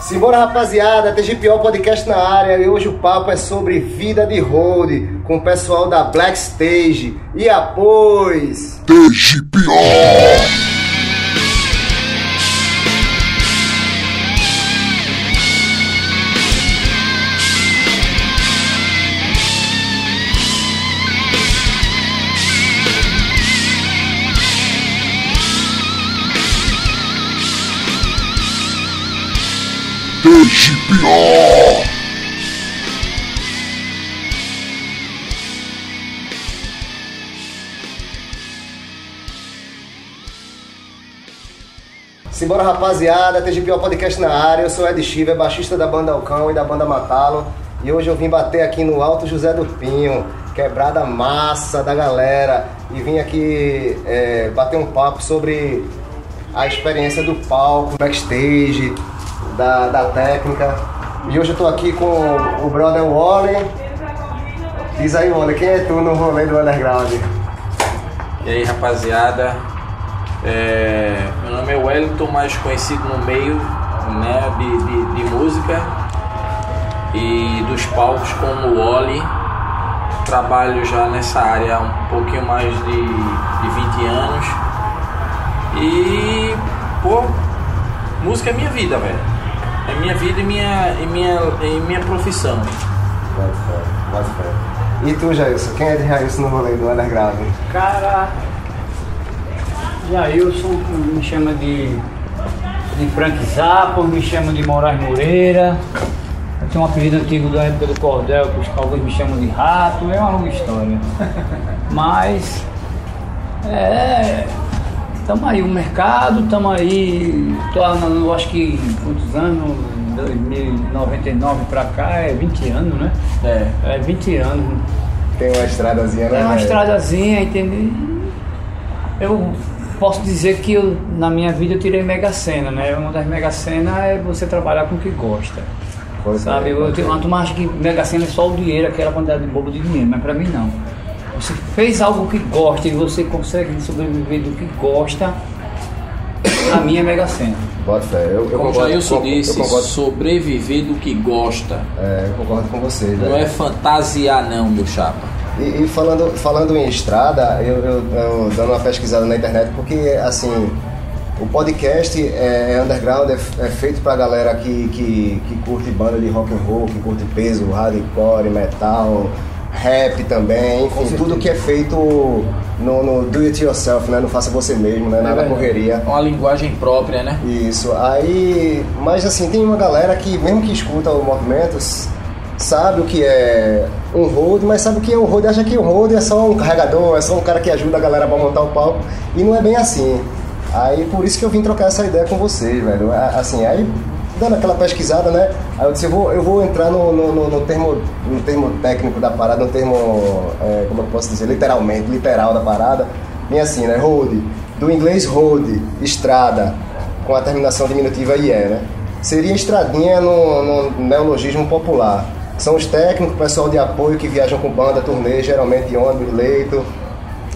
Simbora rapaziada, TGPO Podcast na área e hoje o papo é sobre vida de road com o pessoal da Black Stage. E após TGPO! Simbora rapaziada, TGPO Podcast na área, eu sou Ed Chiva, baixista da banda Alcão e da banda Matalo. E hoje eu vim bater aqui no Alto José do Pinho, quebrada massa da galera. E vim aqui é, bater um papo sobre a experiência do palco, backstage, da, da técnica. E hoje eu tô aqui com o brother Wally. Diz aí, Wally, quem é tu no rolê do underground? E aí, rapaziada. É, meu nome é Wellington, mais conhecido no meio né, de, de, de música e dos palcos como Wally. Trabalho já nessa área há um pouquinho mais de, de 20 anos. E, pô, música é minha vida, velho. É minha vida e minha, e minha, e minha profissão. Pode fé, pode fé. E tu, Jailson? Quem é de Jailson no rolê do underground? Cara, Jailson me chama de, de Frank Zappa, me chama de Moraes Moreira. Eu tenho um apelido antigo da época do Cordel, que os cowboys me chamam de Rato, é uma longa história. Mas, é, Estamos aí, o mercado, estamos aí, tô, eu acho que quantos anos? 2099 para cá é 20 anos, né? É. É 20 anos. Tem uma estradazinha, né? Tem uma estradazinha, entendeu? Eu posso dizer que eu, na minha vida eu tirei mega cena, né? Uma das mega cenas é você trabalhar com o que gosta. Pois sabe? É, eu tenho uma turma acha que mega cena é só o dinheiro, aquela quantidade de bobo de dinheiro, mas para mim não você fez algo que gosta e você consegue sobreviver do que gosta, a minha é Mega Sena. Bota fé. Eu, eu Como concordo, Jailson disse, eu concordo. sobreviver do que gosta. É, eu concordo com você. Não é fantasiar não, meu chapa. E, e, falando, falando em estrada, eu, eu, eu, dando uma pesquisada na internet, porque assim, o podcast é, é underground, é, é feito pra galera que, que, que curte banda de rock and roll, que curte peso, hardcore, metal, rap também, enfim, tudo que é feito no, no, do it yourself, né? No faça você mesmo, né? Na é correria. Uma linguagem própria, né? Isso. Aí, mas assim, tem uma galera que mesmo que escuta o movimento sabe o que é um road, mas sabe o que é um road, acha que um road é só um carregador, é só um cara que ajuda a galera para montar o palco, e não é bem assim. Aí por isso que eu vim trocar essa ideia com vocês, velho. Assim, aí dando aquela pesquisada, né? Aí eu disse, eu vou, eu vou entrar no, no, no, no termo, no termo técnico da parada, no termo, é, como eu posso dizer, literalmente, literal da parada. Bem assim, né? Road, do inglês road, estrada, com a terminação diminutiva IE, né? Seria estradinha no, no neologismo popular. São os técnicos, pessoal de apoio que viajam com banda, turnê, geralmente ônibus, leito,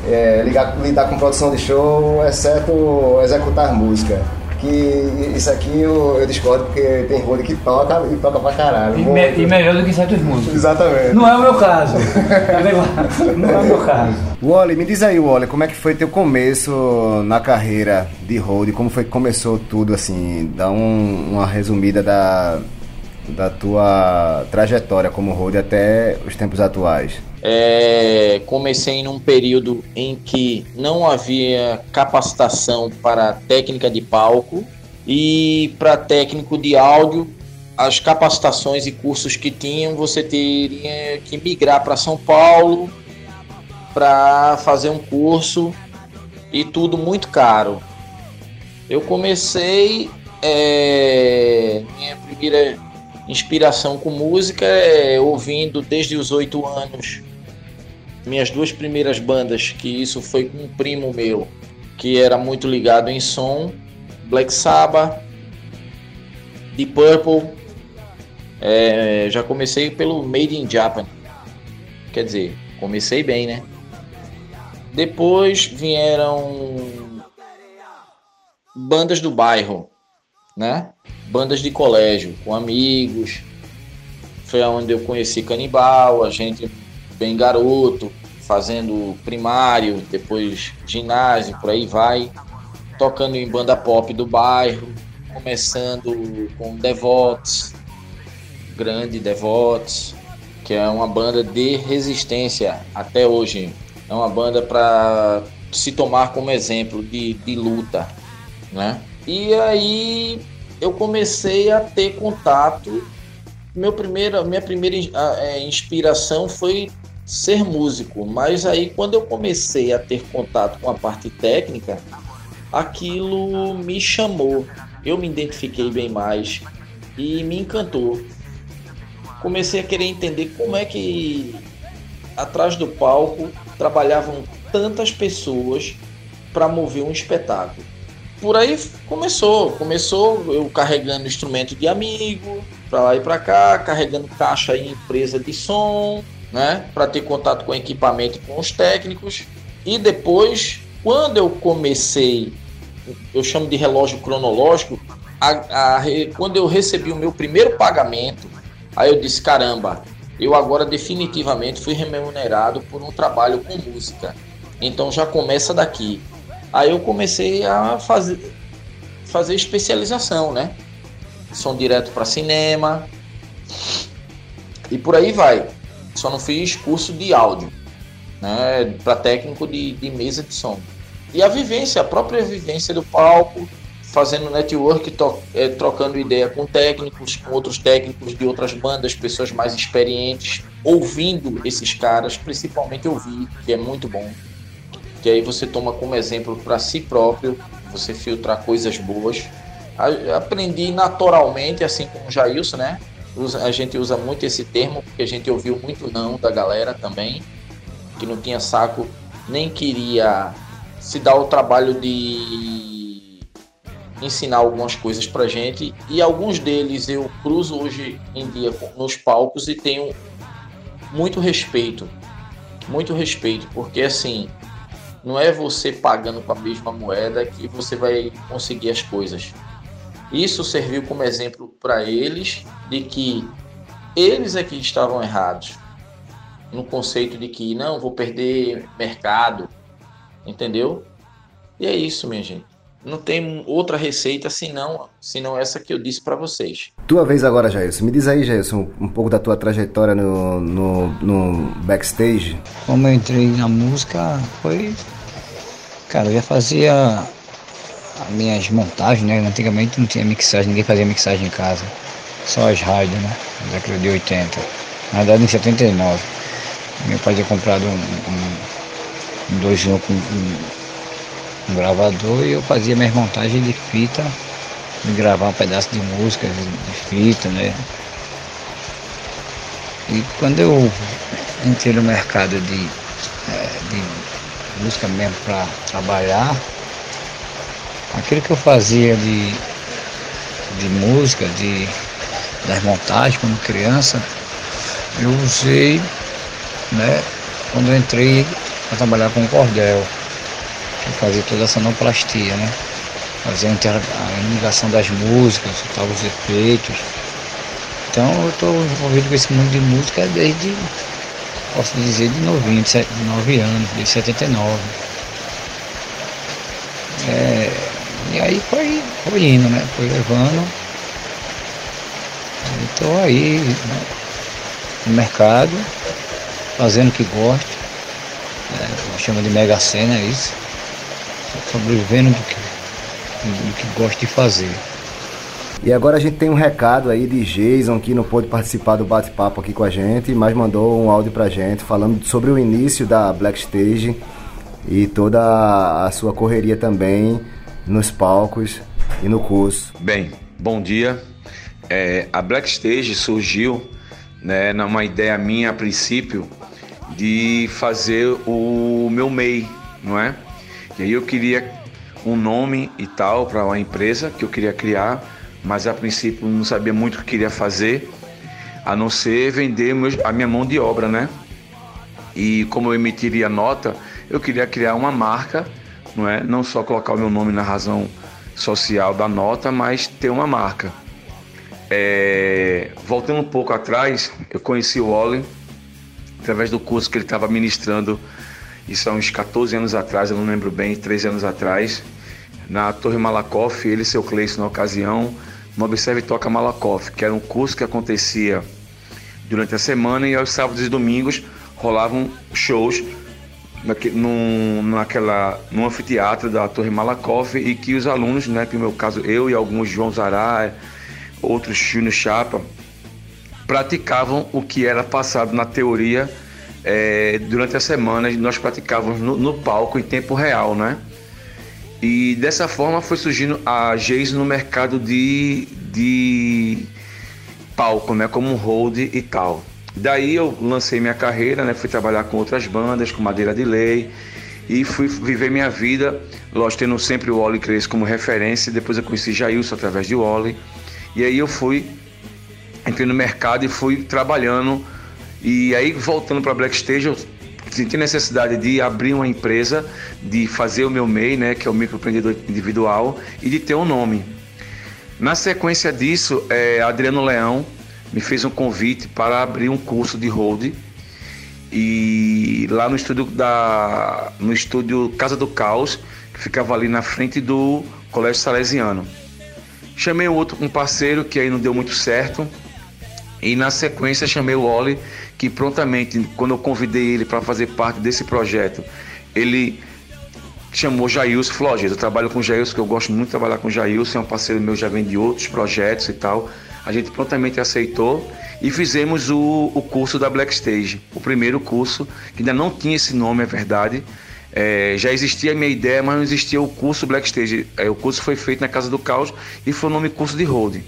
é, ligar, lidar com produção de show, exceto executar música que isso aqui eu, eu discordo porque tem roda que toca e toca pra caralho. E, me, e melhor do que certos músicos. Exatamente. Não é o meu caso. Não é o meu caso. Wally, me diz aí, Wally, como é que foi teu começo na carreira de road? Como foi que começou tudo assim? Dá um, uma resumida da, da tua trajetória como road até os tempos atuais. É, comecei num período em que não havia capacitação para técnica de palco e para técnico de áudio. As capacitações e cursos que tinham, você teria que migrar para São Paulo para fazer um curso e tudo muito caro. Eu comecei é, minha primeira inspiração com música é ouvindo desde os oito anos minhas duas primeiras bandas, que isso foi com um primo meu, que era muito ligado em som, Black Sabbath, Deep Purple, é, já comecei pelo Made in Japan, quer dizer, comecei bem, né? Depois vieram bandas do bairro, né? Bandas de colégio, com amigos. Foi onde eu conheci Canibal, a gente bem garoto, fazendo primário, depois ginásio, por aí vai, tocando em banda pop do bairro, começando com Devotes, grande Devotes, que é uma banda de resistência até hoje. É uma banda para se tomar como exemplo de, de luta, né? E aí eu comecei a ter contato. Meu primeiro, minha primeira é, inspiração foi ser músico, mas aí quando eu comecei a ter contato com a parte técnica, aquilo me chamou. Eu me identifiquei bem mais e me encantou. Comecei a querer entender como é que atrás do palco trabalhavam tantas pessoas para mover um espetáculo. Por aí começou, começou eu carregando instrumento de amigo, para lá e para cá, carregando caixa em empresa de som, né, para ter contato com o equipamento com os técnicos. E depois, quando eu comecei, eu chamo de relógio cronológico, a, a, quando eu recebi o meu primeiro pagamento, aí eu disse: caramba, eu agora definitivamente fui remunerado por um trabalho com música. Então já começa daqui. Aí eu comecei a fazer, fazer especialização, né? Som direto para cinema. E por aí vai. Só não fiz curso de áudio, né, para técnico de, de mesa de som. E a vivência, a própria vivência do palco, fazendo network, é, trocando ideia com técnicos, com outros técnicos de outras bandas, pessoas mais experientes, ouvindo esses caras, principalmente ouvir, que é muito bom. Que aí você toma como exemplo para si próprio, você filtrar coisas boas. Aprendi naturalmente, assim como o Jailson, né? A gente usa muito esse termo porque a gente ouviu muito não da galera também, que não tinha saco, nem queria se dar o trabalho de ensinar algumas coisas pra gente e alguns deles eu cruzo hoje em dia nos palcos e tenho muito respeito, muito respeito, porque assim, não é você pagando com a mesma moeda que você vai conseguir as coisas. Isso serviu como exemplo para eles de que eles é que estavam errados no conceito de que não vou perder mercado, entendeu? E é isso, minha gente. Não tem outra receita senão, senão essa que eu disse para vocês. Tua vez agora, Jailson. Me diz aí, Jailson, um pouco da tua trajetória no, no, no backstage. Como eu entrei na música, foi. Cara, eu já fazia as minhas montagens, né? Antigamente não tinha mixagem, ninguém fazia mixagem em casa. Só as rádios, né? Na década de 80. Na verdade em 79. Meu pai tinha comprado um, um, um dois com um, um, gravador e eu fazia minhas montagens de fita, de gravar um pedaço de música, de, de fita, né? E quando eu entrei no mercado de, é, de música mesmo para trabalhar, aquilo que eu fazia de, de música, de, das montagens quando criança, eu usei né, quando eu entrei para trabalhar com cordel, que fazia toda essa sonoplastia, né? Fazia a ligação das músicas, soltava os efeitos. Então eu estou envolvido com esse mundo de música desde, posso dizer, de novinho, de 9 anos, desde 79. É, e aí foi, foi indo, né? Foi levando. Estou aí né? no mercado, fazendo o que gosto. Né? Chama de mega cena é isso. Sobrevivendo do que, do que gosto de fazer. E agora a gente tem um recado aí de Jason que não pôde participar do bate-papo aqui com a gente, mas mandou um áudio pra gente falando sobre o início da Black Stage e toda a sua correria também nos palcos e no curso. Bem, bom dia. É, a Black Stage surgiu né, numa ideia minha a princípio de fazer o meu MEI, não é? E aí eu queria um nome e tal para uma empresa que eu queria criar, mas a princípio não sabia muito o que queria fazer, a não ser vender a minha mão de obra, né? E como eu emitiria nota, eu queria criar uma marca, não é? Não só colocar o meu nome na razão social da nota, mas ter uma marca. É, voltando um pouco atrás, eu conheci o Wally através do curso que ele estava ministrando, isso há uns 14 anos atrás, eu não lembro bem, 13 anos atrás, na Torre Malakoff, ele e seu Cleiton na ocasião, no Observe Toca Malakoff, que era um curso que acontecia durante a semana e aos sábados e domingos rolavam shows num, naquela, num anfiteatro da Torre Malakoff e que os alunos, né, que no meu caso eu e alguns João Zará, outros Júnior Chapa, praticavam o que era passado na teoria é, durante a semana, nós praticávamos no, no, palco em tempo real, né? E dessa forma foi surgindo a Geis no mercado de, de palco, né? Como um hold e tal. Daí eu lancei minha carreira, né? Fui trabalhar com outras bandas, com Madeira de Lei e fui viver minha vida, lógico, tendo sempre o Wally Cres como referência. Depois eu conheci Jailson através de Wally. E aí eu fui, entrei no mercado e fui trabalhando. E aí voltando para Black Stage, eu senti necessidade de abrir uma empresa, de fazer o meu MEI, né, que é o microempreendedor individual, e de ter um nome. Na sequência disso, é, Adriano Leão me fez um convite para abrir um curso de hold e lá no estúdio da no estúdio Casa do Caos que ficava ali na frente do Colégio Salesiano. Chamei outro um parceiro que aí não deu muito certo. E na sequência chamei o Oli que prontamente quando eu convidei ele para fazer parte desse projeto ele chamou Jailson, falou, ó, gente, eu trabalho com Jailson, que eu gosto muito de trabalhar com Jailson, é um parceiro meu, já vem de outros projetos e tal. A gente prontamente aceitou e fizemos o, o curso da Black Stage, o primeiro curso, que ainda não tinha esse nome, é verdade. É, já existia a minha ideia, mas não existia o curso Black Stage. É, o curso foi feito na Casa do Caos e foi o nome curso de holding,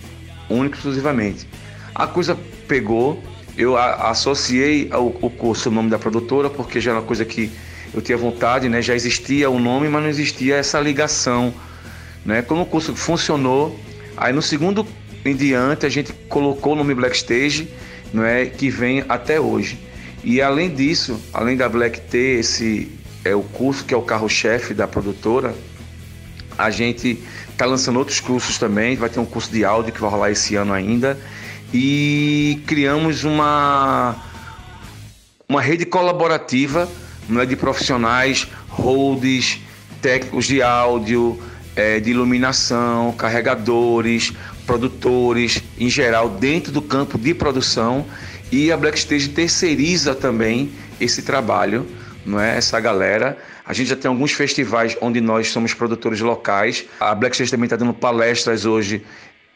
único exclusivamente. A coisa pegou, eu a, associei ao, o curso o nome da produtora, porque já era uma coisa que eu tinha vontade, né? Já existia o nome, mas não existia essa ligação, né? Como o curso funcionou, aí no segundo em diante a gente colocou o nome Black Stage, não é, que vem até hoje. E além disso, além da Black ter esse é o curso que é o carro-chefe da produtora, a gente está lançando outros cursos também, vai ter um curso de áudio que vai rolar esse ano ainda e criamos uma uma rede colaborativa é de profissionais, holds, técnicos de áudio, é, de iluminação, carregadores, produtores, em geral, dentro do campo de produção. E a Blackstage terceiriza também esse trabalho, não é? Essa galera. A gente já tem alguns festivais onde nós somos produtores locais. A Blackstage também está dando palestras hoje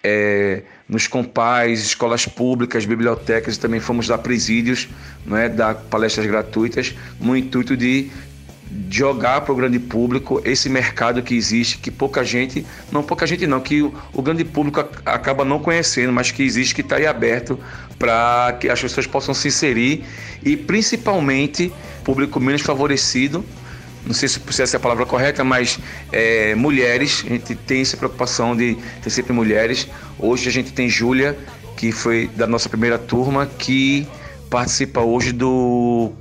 é, nos compais, escolas públicas, bibliotecas e também fomos dar presídios, não é, dar palestras gratuitas, no intuito de jogar para o grande público esse mercado que existe, que pouca gente, não pouca gente não, que o, grande público acaba não conhecendo, mas que existe, que está aí aberto para que as pessoas possam se inserir e principalmente público menos favorecido não sei se, essa é a palavra correta, mas é, mulheres, a gente tem essa preocupação de ter sempre mulheres. Hoje a gente tem Júlia, que foi da nossa primeira turma, que participa hoje do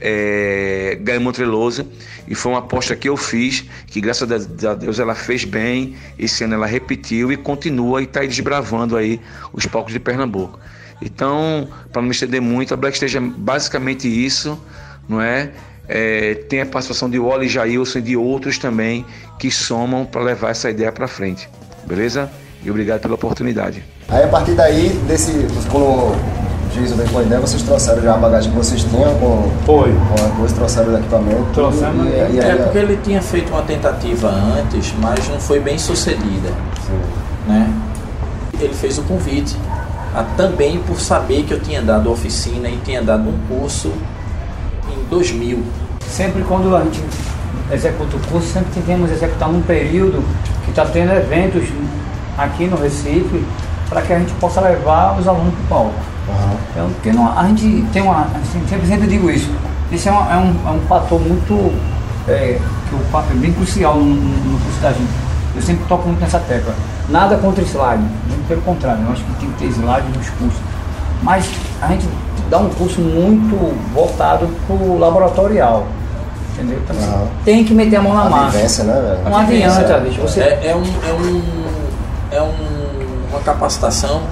é, Gaimo Treloso e foi uma aposta que eu fiz, que graças a Deus ela fez bem, esse ano ela repetiu e continua e está desbravando aí os palcos de Pernambuco. Então, para não me estender muito, a Black Stage é basicamente isso, não é? É, tem a participação de Wally Jailson e de outros também que somam para levar essa ideia para frente. Beleza? E obrigado pela oportunidade. Aí a partir daí, desse, quando Jason veio com a ideia, vocês trouxeram já a bagagem que vocês tinham com, Foi. com a coisa, trouxeram o equipamento. Trouxemos. E, e, É porque ele tinha feito uma tentativa antes, mas não foi bem sucedida. Né? Ele fez o convite, a- também por saber que eu tinha dado oficina e tinha dado um curso em 2000. Sempre quando a gente executa o curso, sempre tentamos executar num período que está tendo eventos aqui no Recife, para que a gente possa levar os alunos para o palco. Então, porque não, a gente tem uma. Assim, sempre, sempre digo isso. Isso é, uma- é um, é um fator muito. É, que o fato é bem crucial no, no, no curso da gente. Eu sempre toco muito nessa tecla. Nada contra slide, muito pelo contrário, eu acho que tem que ter slide nos cursos. Mas a gente dá um curso muito voltado para o laboratorial. entendeu? Então, assim, tem que meter a mão na A massa. vivência, né? Não adianta, é. bicho. Você, É, é, um, é, um, é um- uma capacitação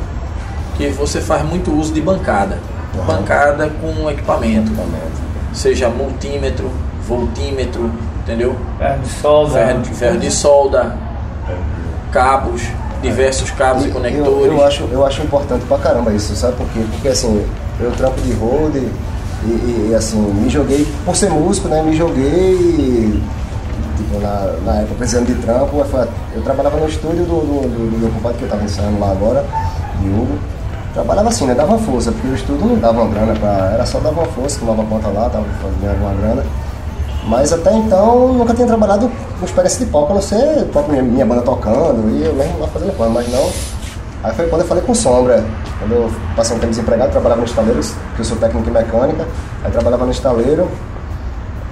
que você faz muito uso de bancada. Uhum. Bancada com equipamento, Equipamento. seja multímetro, voltímetro, entendeu? ferro de solda. Ferro, de- ferro de solda, cabos, diversos cabos e, E conectores. Eu, eu, acho, eu acho importante pra caramba isso, sabe por quê? Porque assim, eu trampo de road e, e, e, assim, me joguei, por ser músico, né? Me joguei tipo, na, na época precisando de trampo. a- Eu trabalhava no estúdio do, do, do, do meu compadre que eu tava ensaiando lá agora, de Hugo. Trabalhava assim, né? Dava força, porque o estúdio não dava uma grana pra. Era só dava uma força, tomava conta lá, tava fazendo alguma grana. Mas até então nunca tinha trabalhado com experiência de palco, a não ser própria minha, banda tocando e eu mesmo lá fazendo pano, mas não. Aí foi quando eu falei com Sombra, quando eu passei um tempo desempregado, trabalhava no estaleiro, que eu sou técnico em mecânica, aí trabalhava no estaleiro.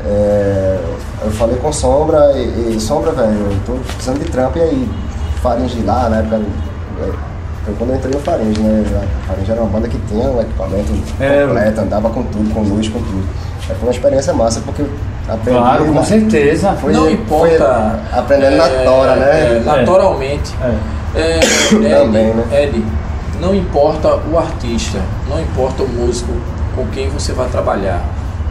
é, eu falei com Sombra e, e Sombra, velho, eu tô precisando de trampo e aí, Faringe lá, na época. É, Foi quando eu entrei no Faringe, né? A Faringe era uma banda que tinha um equipamento É, completo, andava com tudo, com luz, com tudo. Aí foi uma experiência massa, porque aprendi. Claro, com na- certeza. Foi- não foi importa. aprendendo na tora, né? é, naturalmente. É. É, Também, Ed, né? Ed, não importa o artista, não importa o músico com quem você vai trabalhar.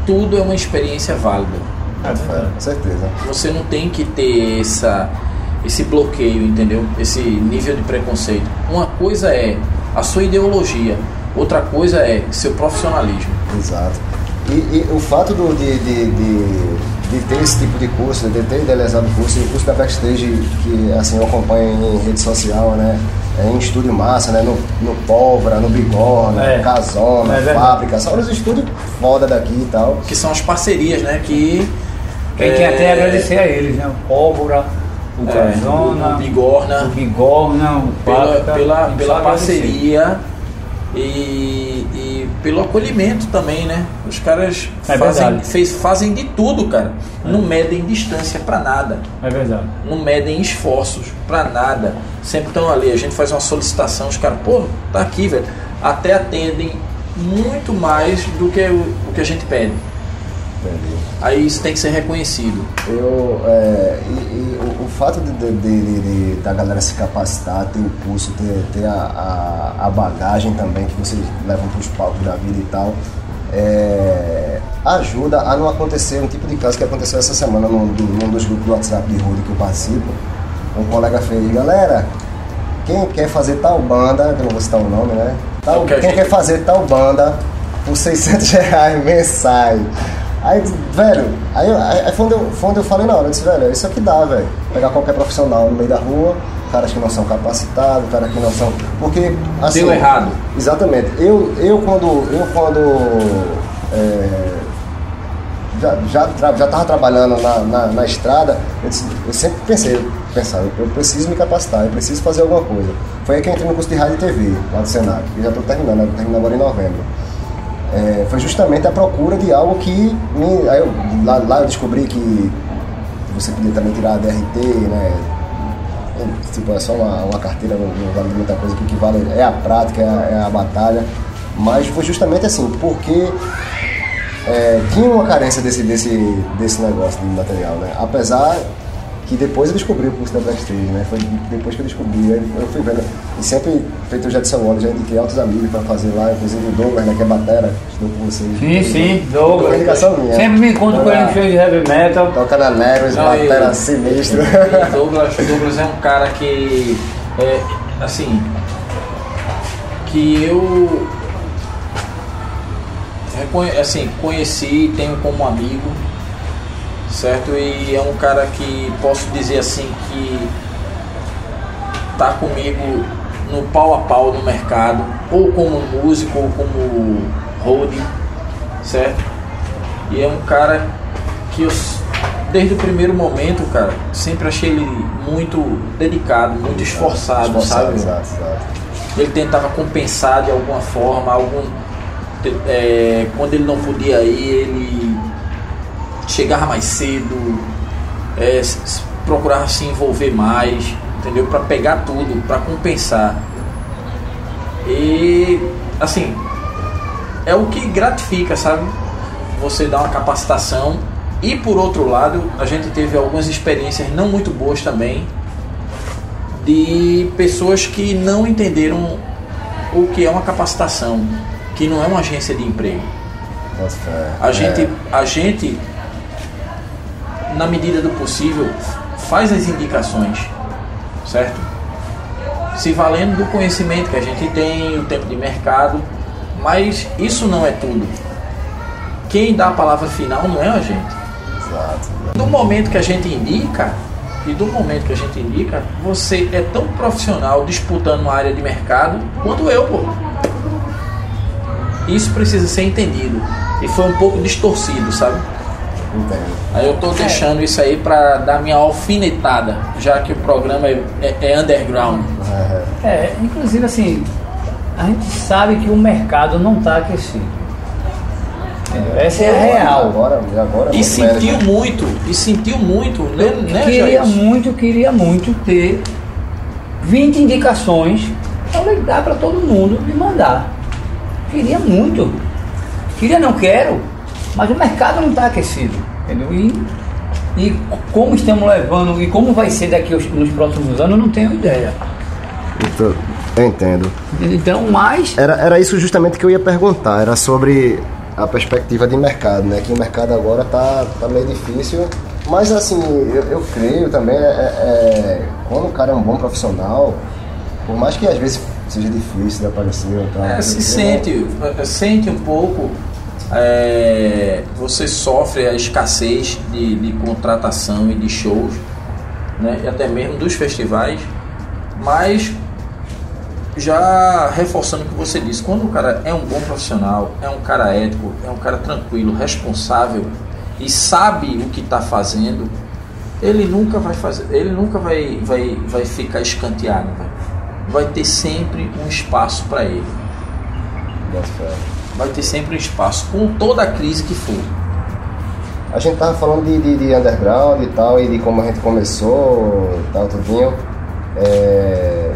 Tudo é uma experiência válida. É, com certeza. Você não tem que ter essa, esse bloqueio, entendeu? Esse nível de preconceito. Uma coisa é a sua ideologia, outra coisa é seu profissionalismo. Exato. E, e o fato do, de, de, de, de ter esse tipo de curso, de ter idealizado o curso, e o curso da Backstage, que assim, eu acompanho em rede social, né? É em estúdio massa, né? No, no Pólvora, no Bigorna, É. Casona, É. Fábrica, são os estúdios foda daqui e tal. Que são as parcerias, né? Que. Quem é, tem até agradecer a eles, né? O Pólvora, o é, Casona, o Bigorna. o Bigorna, o pela, Fábrica. pela, pela agradecer. parceria e, e pelo acolhimento também, né? Os caras É fazem, fez, fazem de tudo, cara. Não medem distância pra nada. É verdade. Não medem esforços pra nada. Sempre estão ali. A gente faz uma solicitação, os caras, pô, tá aqui, velho. Até atendem muito mais do que o, o que a gente pede. Entendi. Aí isso tem que ser reconhecido. Eu, é, e, e o, o fato de, de- de- de- da galera se capacitar, ter o curso, ter, ter a, a, a bagagem também que vocês levam para os palcos da vida e tal, é, ajuda a não acontecer um tipo de caso que aconteceu essa semana num, num dos grupos do WhatsApp de Rude que eu participo. Um colega fez, galera, quem quer fazer tal banda, que eu não vou citar o nome, né? Tal, quem gente- quer fazer tal banda por 600 reais mensais. Aí, velho, aí, aí, aí foi, onde eu, foi onde eu falei na hora, eu disse, velho, é isso aqui dá, velho. Pegar qualquer profissional no meio da rua, caras que não são capacitados, caras que não são. Porque, assim. Deu errado. Exatamente. Eu, eu quando. Eu quando. é, já, já, já tava trabalhando na, na, na estrada, eu, eu sempre pensei, eu pensava, eu preciso me capacitar, eu preciso fazer alguma coisa. Foi aí que eu entrei no curso de rádio e TV, lá do Senado, e já estou terminando, eu termino agora em novembro. É, foi justamente a procura de algo que me, aí eu, lá, lá eu descobri que você podia também tirar a DRT, né? Tipo, é só uma, uma carteira, não, não vale muita coisa, que o que vale é a prática, é a, é a batalha. Mas foi justamente assim, porque é, tinha uma carência desse, desse, desse negócio de material, né? Apesar que depois eu descobri o curso da Backstage, né? Foi depois que eu descobri, eu fui vendo. E sempre, feito o Jetson Wallace, já indiquei altos amigos para fazer lá, inclusive o Douglas, né? Que é batera, estudou com vocês. Sim, sim, Foi Douglas. indicação minha. Sempre me encontro com ele em show de heavy metal. Toca na Neros, batera sinistro. E Douglas, Douglas é um cara que, é, assim, que eu assim, conheci, tenho como amigo, certo? E é um cara que posso dizer assim que tá comigo no pau a pau no mercado, ou como músico, ou como roadie, certo? E é um cara que eu, desde o primeiro momento, cara, sempre achei ele muito dedicado, muito esforçado, sabe? Exato, exato. Ele tentava compensar de alguma forma, algum é, quando ele não podia ir, ele chegava mais cedo, é, procurava se envolver mais, entendeu? Para pegar tudo, para compensar. E assim, é o que gratifica, sabe? Você dá uma capacitação E por outro lado, a gente teve algumas experiências não muito boas também de pessoas que não entenderam o que é uma capacitação, que não é uma agência de emprego. Nossa, é. A gente, a gente, na medida do possível, faz as indicações, certo? Se valendo do conhecimento que a gente tem, o tempo de mercado, mas isso não é tudo. Quem dá a palavra final não é a gente. Exato. Do momento que a gente indica, e do momento que a gente indica, você é tão profissional disputando uma área de mercado quanto eu, pô. Isso precisa ser entendido. E foi um pouco distorcido, sabe? Entendo. Aí eu tô deixando isso aí pra dar minha alfinetada, já que o programa é, é- é underground. É, É, inclusive assim, a gente sabe que o mercado não está aquecido. Entendeu? Essa é a real. Agora, agora E sentiu mérito. muito, e sentiu muito, né, né queria Jair? muito, queria muito ter 20 indicações para ligar para todo mundo e mandar. Queria muito. Queria, não quero, mas o mercado não está aquecido. Entendeu? E, e como estamos levando e como vai ser daqui aos- nos próximos anos, eu não tenho ideia. Então, Eu entendo. Então, mas Era, era isso justamente que eu ia perguntar, era sobre a perspectiva de mercado, né? Que o mercado agora tá, tá meio difícil, mas assim, eu, eu creio também, é, é- quando o cara é um bom profissional, por mais que às vezes seja difícil de aparecer, tal, É, se sente, eh, sente um pouco, é, você sofre a escassez de, de contratação e de shows, né, e até mesmo dos festivais, mas já reforçando o que você disse, quando o cara é um bom profissional, é um cara ético, é um cara tranquilo, responsável e sabe o que está fazendo, ele nunca vai fazer, ele nunca vai, vai, vai ficar escanteado, vai, vai ter sempre um espaço para ele. Vai ter sempre um espaço, com toda a crise que for. A gente tava falando de, de, de underground e tal, e de como a gente começou e tal, tudinho. É...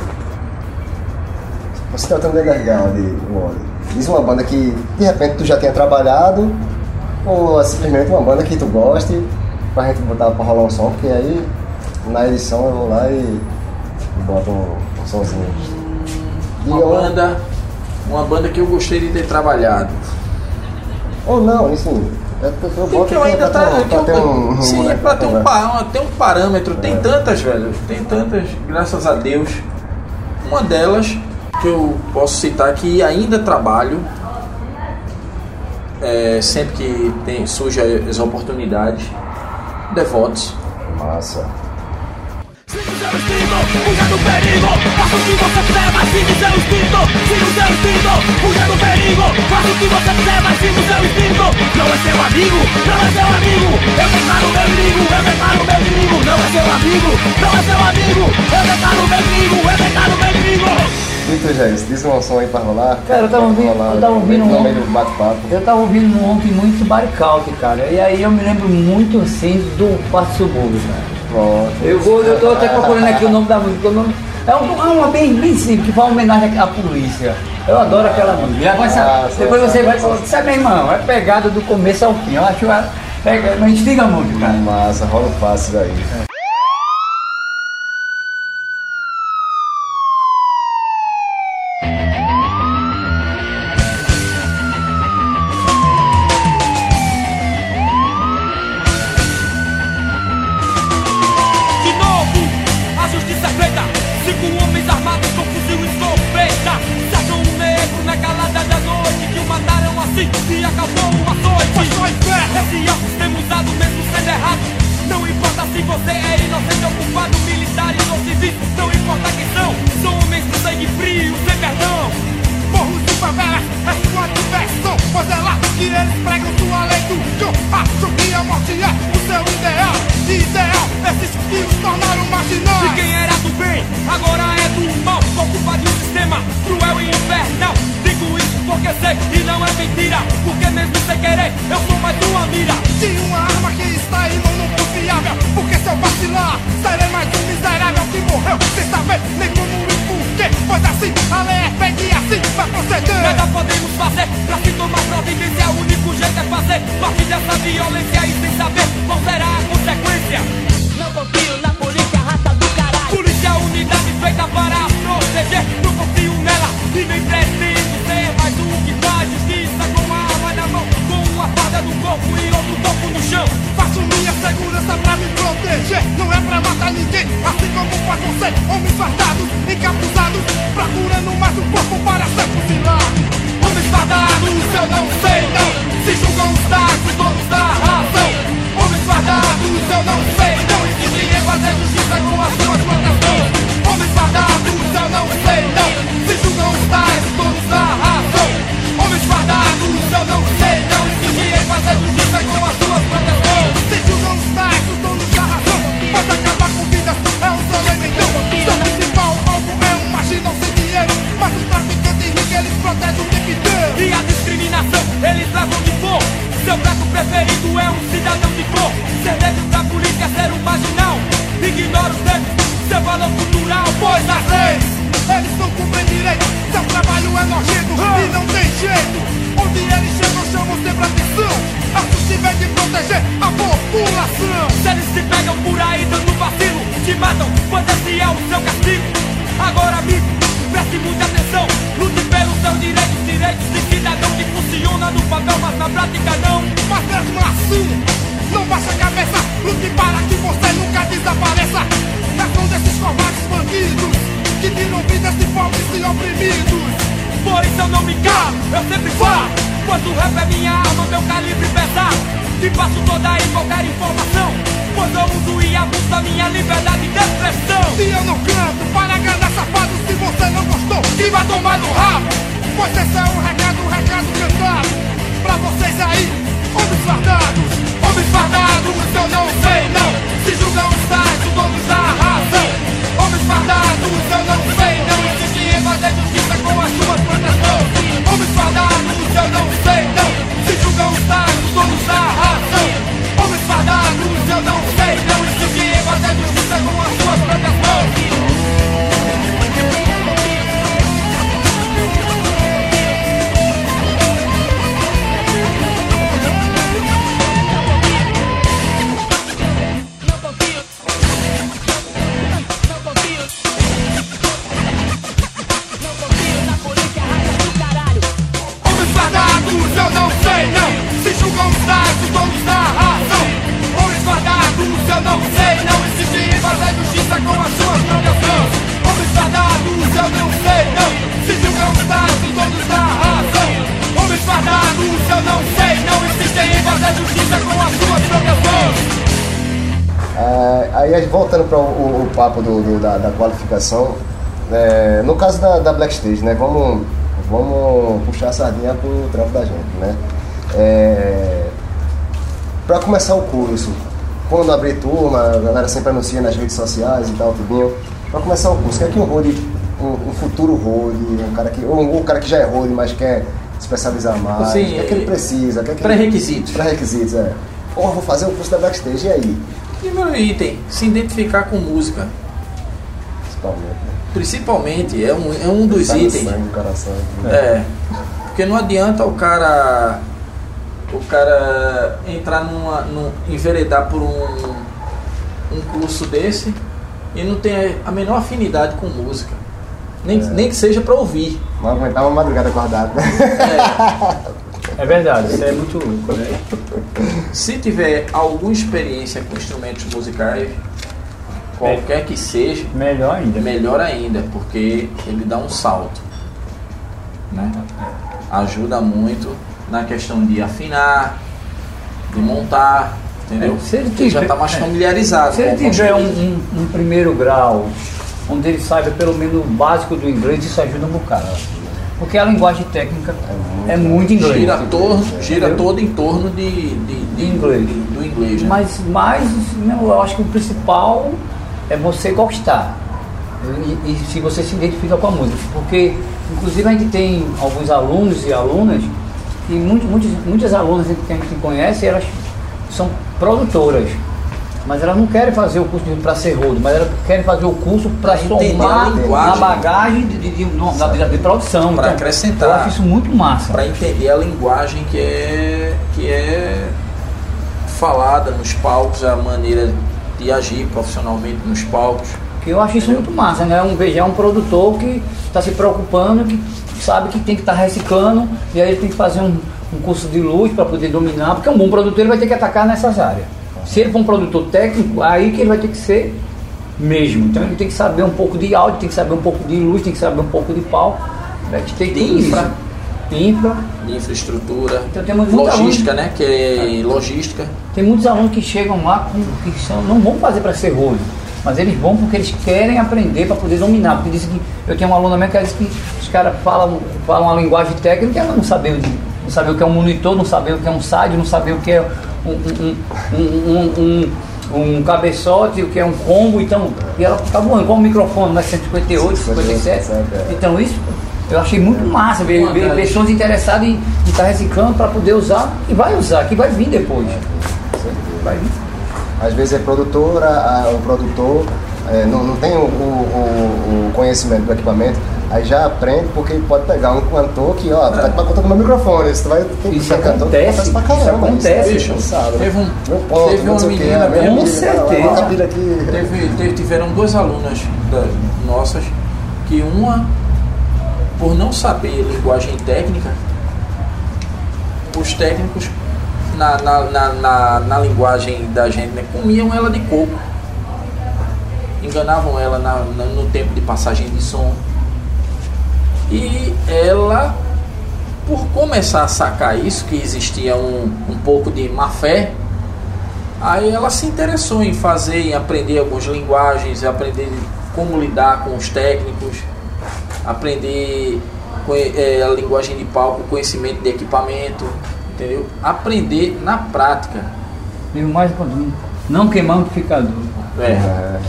Você tratando de underground, Wally, diz uma banda que de repente tu já tenha trabalhado, ou é simplesmente uma banda que tu goste, pra gente botar pra rolar um som, porque aí na edição eu vou lá e, boto um, um somzinho. Diga uma- banda, uma banda que eu gostei de ter trabalhado. Ou não, enfim. Eu, eu, eu boto Porque eu pra- ainda pra tá. um- pra que eu- ter um- sim, um- é pra ter um, pa- ter um parâmetro. Tem É. tantas, velho. Tem tantas, graças a Deus. Uma delas que eu posso citar que ainda trabalho. é, sempre que tem, surgem as oportunidades. Devotos. Massa. Seu instinto, fuja do perigo Faça o que você quiser, mas siga o seu instinto Siga o seu instinto, fuja do perigo Faça o que você quiser, mas siga o seu instinto Não é seu amigo, não é seu amigo Eu declaro meu inimigo, eu declaro meu inimigo Não é seu amigo, não é seu amigo Eu declaro meu inimigo, eu declaro meu inimigo E tu, Jair, diz um som aí pra rolar? Cara, eu tava ouvindo- rolar eu tava ouvindo um- bate-papo. Eu tava ouvindo ontem muito Baricaute, cara. E aí eu me lembro muito assim do Quarto Subúrbio, cara. Pronto. Eu vou, eu tô até procurando aqui o nome da música. o nome- É, é uma bem, bem simples, que faz uma homenagem à polícia. Eu adoro aquela música. Ah, depois você vai falar, sabe, meu irmão, é pegada do começo ao fim. Eu acho ela. É, mas instiga muito, cara. Massa, rola o passe daí. Se você é inocente ou culpado Militares ou civis, não importa quem são. São homens de sangue frio, sem perdão. Morros de favelas, é sua diversão Pois é lá que eles pregam sua lei do cão Acham que a morte é o seu ideal. E ideal, esses que os tornaram marginais. E quem era do bem, agora é do mal. Por culpa de um sistema cruel e infernal. Digo porque sei e não é mentira Porque mesmo sem querer, eu sou mais uma mira De uma arma que está em mão não confiável Porque se eu vacilar, serei mais um miserável Que morreu sem saber nem como e porquê Pois assim, a lei é feita e assim vai proceder. Nada podemos fazer pra se tomar providência. O único jeito é fazer parte dessa violência e sem saber qual será a consequência. Não confio na polícia, raça do caralho. Polícia, unidade feita para proteger. Não confio e nem preciso ser mais do que faz justiça com a arma na mão, com uma farda no corpo e outro corpo no chão. Faço minha segurança pra me proteger. Não é pra matar ninguém, assim como possam ser homens fardados, encapuzados, procurando mais um corpo para ser fuzilado. Homens fardados, eu não sei não. Se julgam os dados, donos da razão. Homens fardados, eu não sei não. Insistem em fazer justiça com as suas mãos Homens fardados, eu não sei não por aí dando vacilo. Te matam, pois esse é o seu castigo. Agora amigo, preste muita atenção. Lute pelos seus direitos, direitos de cidadão Que funciona no papel, mas na prática não. Mas mesmo assim, não baixa a cabeça. Lute para que você nunca desapareça. Nas mãos desses covardes bandidos que tiram vidas de pobres e oprimidos. Por isso eu não me calo, eu sempre falo Pois o rap é minha arma, meu calibre pesado E passo toda e qualquer informação Pois eu uso e abuso da minha liberdade de expressão. E eu não canto para agradar safados se você não gostou. E vai tomar no rabo. Pois esse é um recado, um recado cantado Pra vocês aí, homens fardados Homens fardados, eu não sei não. Se julgam os tais, os donos da razão. Homens fardados, eu não sei não. Insistem em fazer justiça com as suas mãos Homens fardados, eu não sei aí voltando para o, o- papo do, do- da, da qualificação, é, no caso da, da Black Stage, né? Vamos, vamos puxar a sardinha pro trampo da gente, né? É, para começar o curso, quando abrir turma, a galera sempre anuncia nas redes sociais e tal, tudinho. Para começar o curso, o que é que um road, um, um futuro road, um cara que, ou um, cara que já é road, mas quer especializar mais, Assim, o que é que ele precisa? É pré-requisitos. Pré-requisitos, é. Porra, vou fazer o curso da Backstage, e aí? Primeiro item, se identificar com música. Principalmente, né? Principalmente, é um, é um dos Tá no itens. sangue, coração. É. Porque não adianta o cara. O cara entrar numa. Num, enveredar por um, um curso desse e não ter a menor afinidade com música. Nem, nem que seja pra ouvir. Não aguentar uma madrugada acordado. É verdade, isso é muito louco, né? Se tiver alguma experiência com instrumentos musicais, qualquer que seja, Melhor ainda. melhor ainda, porque ele dá um salto. Né? Ajuda muito na questão de afinar, de montar, entendeu? É, se ele Porque já tiver- está mais é. familiarizado. Se ele tiver um, um- um primeiro grau, onde ele saiba pelo menos o básico do inglês, isso ajuda um bocado. Porque a linguagem técnica é muito inglês. gira, torno, gira todo em torno de, de, de- inglês. de- do inglês. Né? Mas, eu acho que o principal é você gostar. E, e se você se identifica com a música. Porque, inclusive, a gente tem alguns alunos e alunas, e muitos, muitos, muitas alunas que a gente conhece, elas são produtoras. Mas elas não querem fazer o curso para ser rodo, mas elas querem fazer o curso para somar a na linguagem. bagagem de, de, de, de- de produção. Pra Então, acrescentar. Eu acho isso muito massa. para entender a linguagem que é que é falada nos palcos, a maneira de agir profissionalmente nos palcos. Que eu acho isso muito massa, né? Um VG é um produtor que está se preocupando, que sabe que tem que estar reciclando, e aí ele tem que fazer um, um curso de luz para poder dominar, porque um bom produtor ele vai ter que atacar nessas áreas. Se ele for um produtor técnico, aí que ele vai ter que ser mesmo. Então ele tem que saber um pouco de áudio, tem que saber um pouco de luz, tem que saber um pouco de palco, né? que tem tudo infra. Infra. de infraestrutura, Então temos logística, né? Que é logística. Tem muitos alunos que chegam lá com, que são, não vão fazer para ser rodo, mas eles vão porque eles querem aprender para poder dominar. Porque disse que eu tenho um aluno minha que diz que os caras falam, falam uma linguagem técnica, ela não de- não saber o que é um monitor, não saber o que é um SAD, não saber o que é um, um, um, um, um, um cabeçote, o que é um combo, então, e ela fica voando, qual o microfone, mais 158, 57. Então isso eu achei muito massa ver, ver pessoas interessadas em estar reciclando para poder usar e vai usar, que vai vir depois. Vai vir. Às vezes é produtora, a- o produtor é, não, não tem o- o- o conhecimento do equipamento, aí já aprende porque pode pegar um cantor que, ó, tá com conta do meu microfone, você vai tem Isso tem cantor que acontece, pra caramba, isso acontece, bicho, bicho. sabe, né? Teve um- meu ponto, teve uma que, menina, a minha com certeza. Teve, teve- tiveram duas alunas da- nossas que uma, por não saber linguagem técnica, os técnicos na, na, na, na, na linguagem da gente né, comiam ela de coco. Enganavam ela na- na- no tempo de passagem de som. E ela, por começar a sacar isso, que existia um, um pouco de má fé, Aí ela se interessou em fazer, em aprender algumas linguagens, aprender como lidar com os técnicos, aprender eh, a linguagem de palco, conhecimento de equipamento, entendeu? Aprender na prática. E o mais importante, não queimar o amplificador. É,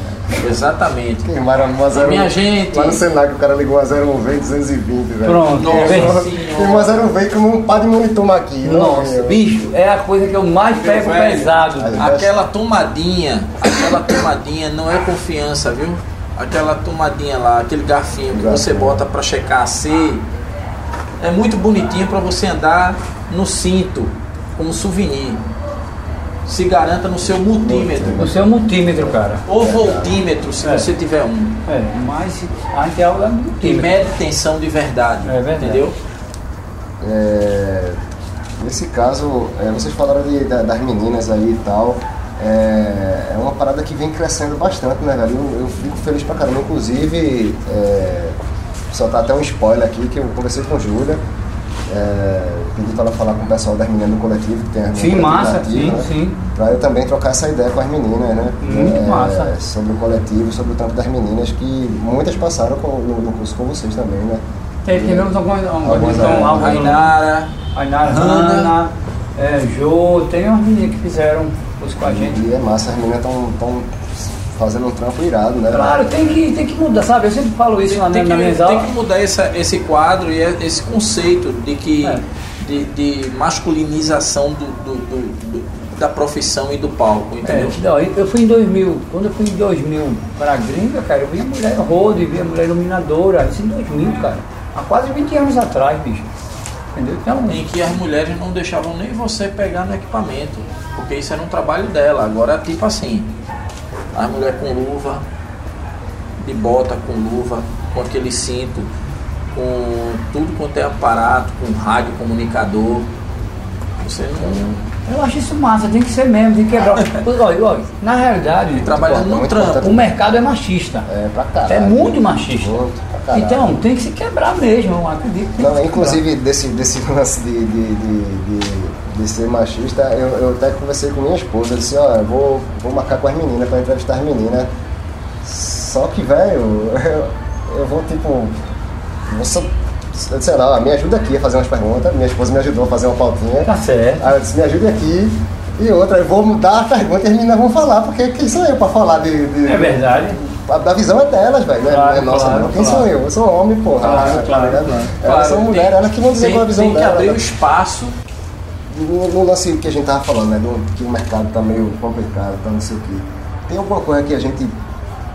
exatamente. Queimaram uma zero, Minha gente. Lá no Senac o cara ligou uma 01V 220, velho. Pronto. Tem uma 01V como um par de monitor aqui. Nossa, bicho, é a coisa que eu mais pego velho, pesado. Aí- Aquela tomadinha, aquela tomadinha não é confiança, viu? Aquela tomadinha lá, aquele garfinho que você bota pra checar a C, é muito bonitinho pra você andar no cinto, como souvenir. Se garanta no seu multímetro. É um multímetro, cara. Ou voltímetro, se É. você tiver um. É, mas a gente é algo Que multímetro. mede tensão de verdade. É verdade. Entendeu? É, nesse caso, é, vocês falaram de- da- das meninas aí e tal. É, é uma parada que vem crescendo bastante, né, velho? Eu, eu fico feliz pra caramba. Inclusive, é, só tá até um spoiler aqui que eu conversei com Júlia. É, pedi pra ela falar com o pessoal das meninas do coletivo, que tem as Sim, massa, sim, sim. Pra eu também trocar essa ideia com as meninas, né? Muito massa. Sobre o coletivo, sobre o trampo das meninas, que muitas passaram com- no, no curso com vocês também, né? É, tivemos algumas. algumas Algumas, então, é, algumas- Rainara, Ainara, Hanna. É, Jô, tem umas meninas que fizeram curso com a gente. E é massa, as meninas estão fazendo um trampo irado, né? Claro, tem que, tem que mudar, sabe? Eu sempre falo isso lá tem, na, que, na tem que mudar essa, esse quadro e esse conceito de que É. de, de masculinização do, do- do- do- da profissão e do palco, É, entendeu? não, eu fui em 2000, quando eu fui em 2000 para a gringa, cara, eu vi a mulher rodo, vi a mulher iluminadora, isso em 2000, cara, há quase 20 anos atrás, bicho. Entendeu? Então, Em que as mulheres não deixavam nem você pegar no equipamento, porque isso era um trabalho dela. Agora, tipo assim, as mulheres com luva, de bota com luva, com aquele cinto, com tudo quanto é aparato, com rádio comunicador. Você não. eu acho isso massa, tem que ser mesmo, tem que quebrar. olha, olha, na realidade, Trabalhando no trampo. o mercado é machista. É pra caralho. É muito machista. Muito. Então, tem que se quebrar mesmo, eu acredito. Não, que inclusive desse, desse lance de, de, de, de- de ser machista, eu, eu até conversei com minha esposa, eu disse, ó, eu vou, vou marcar com as meninas pra entrevistar as meninas. Só que, velho, eu, eu vou tipo. Vou só, sei lá, me ajuda aqui a fazer umas perguntas. Minha esposa me ajudou a fazer uma pautinha. Tá certo. Aí eu disse, me ajude aqui. E outra, eu vou mudar a pergunta e as meninas vão falar, porque quem sou eu pra falar de. de- É verdade. A, a visão é delas, velho, não é- Claro, não é nossa, claro, não. Quem claro. sou eu? Eu sou homem, porra. Claro, tá claro. Elas são mulheres, elas que vão dizer tem, qual é a visão tem que dela. abrir né? o espaço no, no lance que a gente tava falando, né? Do, que o mercado tá meio complicado, tá não sei o quê. Tem alguma coisa que a gente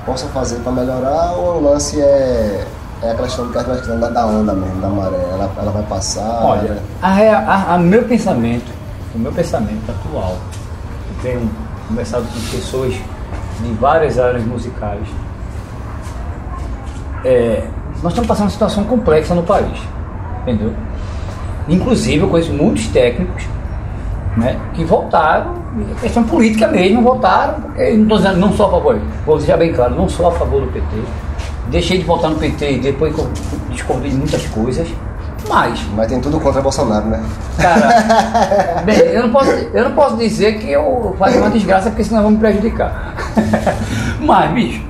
possa fazer para melhorar ou o lance é, é a questão, a questão da, da onda mesmo, da maré? Ela, ela vai passar? Olha, a, a- a meu pensamento, o meu pensamento atual, eu tenho conversado com pessoas de várias áreas musicais. É, nós estamos passando uma situação complexa no país, entendeu? Inclusive, eu conheço muitos técnicos né, que votaram, e questão política mesmo, votaram, porque não estou dizendo, não sou a favor, vou deixar bem claro, não sou a favor do PT. Deixei de votar no PT depois que eu descobri muitas coisas, mas Mas tem tudo contra Bolsonaro, né? Cara, bem, eu não posso, eu não posso dizer que eu faço uma desgraça porque senão vão me prejudicar. Mas, bicho,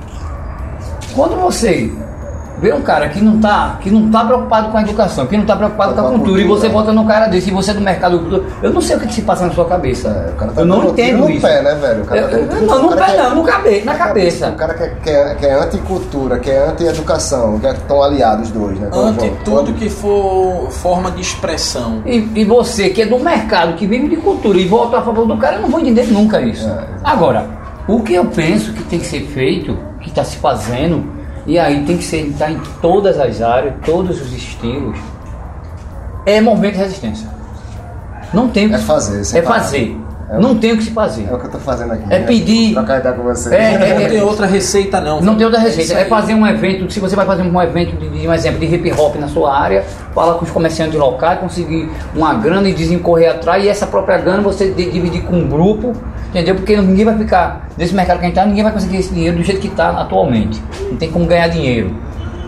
quando você vê um cara que não tá, que não tá preocupado com a educação, que não tá preocupado com a cultura, e você bota num cara desse e você é do mercado cultura, eu não sei o que, se passa na sua cabeça. É, o cara tá eu não entendo no isso. pé, né, velho? O cara Eu- tá eu- não, o no cara pé quer- não, no cabe- na cabeça. O cara que é, que é, que é anticultura, que é anti-educação, que estão aliados os dois, né? Ante tudo que for forma de expressão. E, e você que é do mercado, que vive de cultura e vota a favor do cara, eu não vou entender nunca isso. É, Agora, o que eu penso que tem que ser feito, que está se fazendo, e aí tem que ser tá em todas as áreas, todos os estilos, é movimento de resistência. Não tem É fazer, É parar. fazer. É o- não tem o que se fazer. É o que eu tô fazendo aqui. É né? pedir- Trocar ideia com você. É, é, Não tem outra receita, não. Não tem outra É receita. É, fazer um evento, se você vai fazer um evento de, de um exemplo de hip hop na sua área, falar com os comerciantes locais, conseguir uma grana e desencorrer atrás, e essa própria grana você dividir com um grupo, entendeu? Porque ninguém vai ficar, nesse mercado que a gente tá, ninguém vai conseguir esse dinheiro do jeito que está atualmente. Não tem como ganhar dinheiro.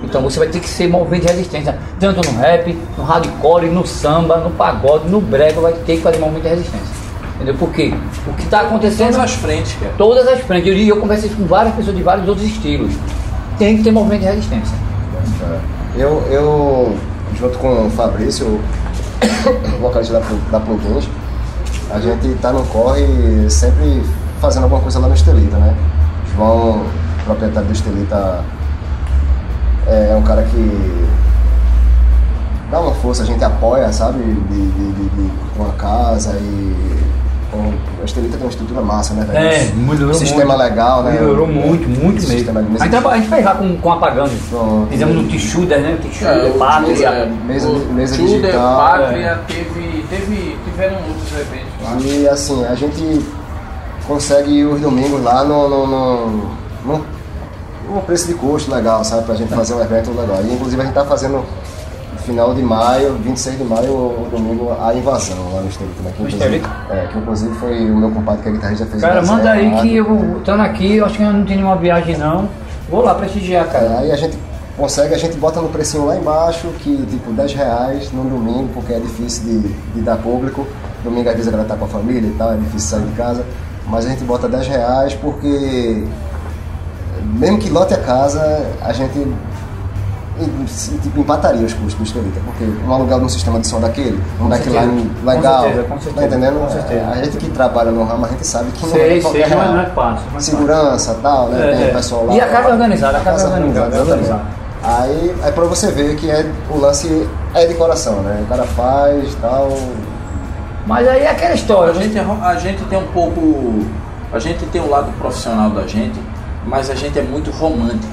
Então você vai ter que ser movimento de resistência, tanto no rap, no hardcore, no samba, no pagode, no brega, vai ter que fazer movimento de resistência. Entendeu? Por quê? O que está acontecendo Todas as frentes, cara. todas as frentes. Eu, eu conversei com várias pessoas de vários outros estilos. Tem que ter movimento de resistência. Eu, eu, junto com o Fabrício, o vocalista da, da Plugins, a gente tá no corre sempre fazendo alguma coisa lá no Estelita, né? João, proprietário do Estelita, é um cara que dá uma força, a gente apoia, sabe? De, de, de, de uma casa e. com- A Estelita tem uma estrutura massa, né, velho? É, melhorou Um sistema muito. legal, né? Melhorou muito, muito Sistema de mesmo. mesa A gente, traba- a gente fez lá com, com apagando. Pronto. Fizemos no Tixuder, né? Tixuder, É, Pátria. Tuder, Mesa- o mesa digital, Pátria, teve, teve, tiveram outros eventos lá. E assim, a gente consegue ir os domingos lá no, no, no, no, no preço de custo legal, sabe? Pra gente fazer um evento legal. E inclusive a gente tá fazendo final de maio, 26 de maio, o domingo, a invasão lá no Estelito, né? Que inclusive, é, que inclusive foi o meu compadre que é guitarrista fez Cara, manda aí que eu, estando aqui, eu acho que eu não tenho nenhuma viagem não. Vou lá prestigiar, É, cara. aí a gente consegue, a gente bota no precinho lá embaixo, que tipo 10 reais no domingo, porque é difícil de, de dar público. Domingo às vezes a galera tá com a família e tal, é difícil sair de casa. Mas a gente bota 10 reais porque mesmo que lote a casa, a gente tipo, empataria os custos do Estelita, porque um aluguel de um sistema de som daquele, um backline com legal, certeza, com certeza, tá entendendo? com certeza. A gente que trabalha no ramo, a gente sabe que não Sei, é sei, qualquer não é- não é fácil, não é Segurança e tal, né? É, Tem é. o pessoal lá. E a casa é organizada, a casa é organizada, é. Aí é pra você ver que é, o lance é de coração, né? O cara faz tal. Mas aí é aquela história, A gente, é a gente tem um pouco. A gente tem o lado profissional da gente, mas a gente é muito romântico.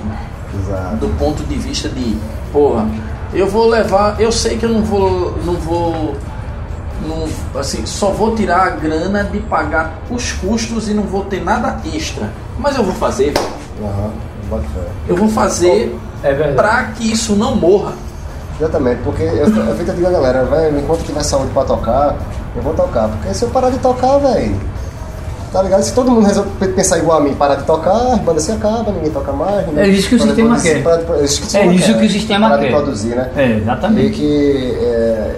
Exato. Do ponto de vista de, porra, eu vou levar. Eu sei que eu não vou. Não vou. Não, assim, só vou tirar a grana de pagar os custos e não vou ter nada extra. Mas eu vou fazer, fé. Eu vou fazer É pra que isso não morra. Exatamente, porque eu, eu feito digo a galera, velho, enquanto tiver saúde pra tocar, eu vou tocar. Porque se eu parar de tocar, velho, tá ligado? Se todo mundo resolver pensar igual a mim, parar de tocar, as bandas se acabam, ninguém toca mais. ninguém- É isso que o sistema produzir, quer. de pro- isso que o É sistema isso quer, que o sistema parar quer. de produzir, né? É, E exatamente. que. é,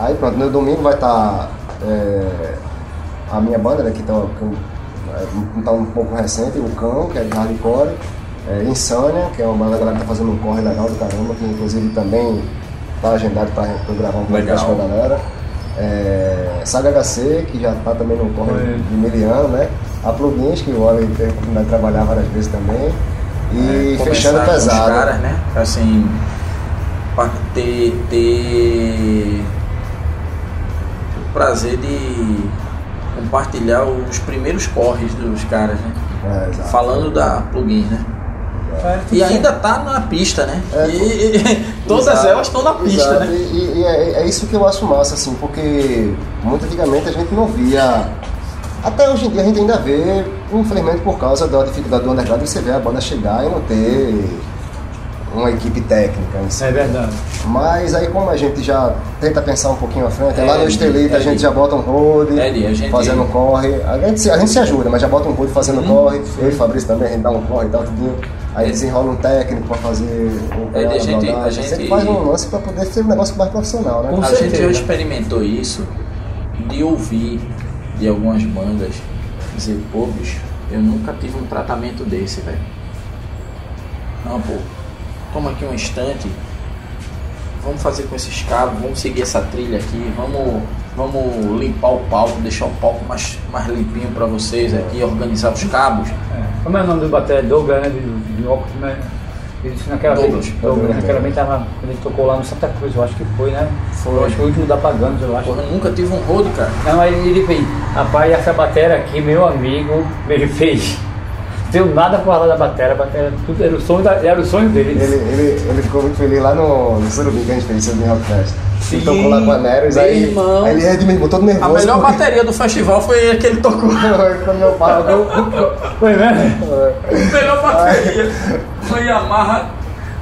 aí pronto, no domingo vai estar a minha banda, né, que tá, que, é, tá um pouco recente, o Cão, que é de hardcore, é, Insânia, que é uma banda galera que tá fazendo um corre legal do caramba, que inclusive também tá agendado para gravar um podcast com Legal. a galera. É, Saga HC, que já tá também no corre É. de Miliano, né? A Plugins, que o Oli teve a oportunidade de trabalhar várias vezes também. E É, fechando conversar com pesado. caras, né? Assim, pra ter, ter prazer de compartilhar os primeiros corres dos caras, né? É. Falando da plugin, né? E ainda tá na pista, né? É, e, e- todas Exato, elas estão na pista, exato. né? E, e é, é isso que eu acho massa, assim, porque muito antigamente a gente não via. Até hoje em dia a gente ainda vê, infelizmente por causa da dificuldade do underground, você vê a banda chegar e não ter uma equipe técnica em si. É verdade. Mas aí como a gente já tenta pensar um pouquinho à frente, É, lá no Estelita a é, gente já bota um road, É, a gente- fazendo um corre. A gente, se- a gente se ajuda, mas já bota um road fazendo Uhum. corre. Eu e o Fabrício também, a gente dá um corre e tal, tudinho. Aí desenrola um técnico pra fazer o É, a gente- a gente- Sempre faz um lance pra poder ser um negócio mais profissional, né? Com a certeza. gente já experimentou isso de ouvir de algumas bandas dizer, pô, bicho, eu nunca tive um tratamento desse, velho. Não, pô, toma aqui um instante, vamos fazer com esses cabos, vamos seguir essa trilha aqui, vamos, vamos limpar o palco, deixar o palco mais, mais limpinho pra vocês aqui, organizar os cabos. É. Como é o nome do bateria? Douglas, né? Óculos, né? Ele disse naquela Douglas. vez. Douglas, naquela vez tava. Quando ele tocou lá no Santa Cruz, eu acho que foi, né? Foi. Eu acho que foi o último da Paganos, eu acho. Porra, nunca tive um road, cara. Não, aí ele fez, rapaz, essa bateria aqui, meu amigo, ele fez. Não deu nada pra falar da bateria, a bateria, tudo era o sonho, da, era o sonho dele. Ele, ele, ele ficou muito feliz lá no, no Surubim que a gente fez, Surubim Rock Fest. Ele tocou lá com a Neros, aí, irmão. aí ele é irmão, todo nervoso. A melhor porque- bateria do festival foi a que ele tocou. Quando meu pai, Foi mesmo? melhor bateria. Uma Yamaha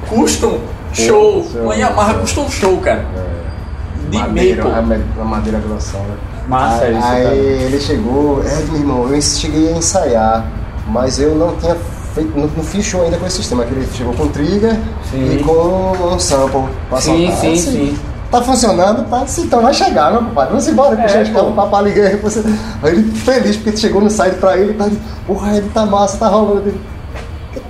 Custom Show. Show, Uma Yamaha. Custom Show, cara. De madeira, a, maple. ma- a madeira grossão, né? Massa aí, isso, Aí cara. ele chegou, é, meu irmão, eu cheguei a ensaiar, mas eu não tinha feito, não, não fiz show ainda com esse sistema, que ele chegou com trigger Sim. e com um sample pra Sim, soltar. sim, Assim, sim. Tá funcionando, tá? Então vai chegar, meu compadre. Vamos embora, É, puxa as pô. cabos, papá, liguei aí você. Aí ele feliz porque chegou no site pra ele, tá, porra, ele tá massa, tá rolando. Ele,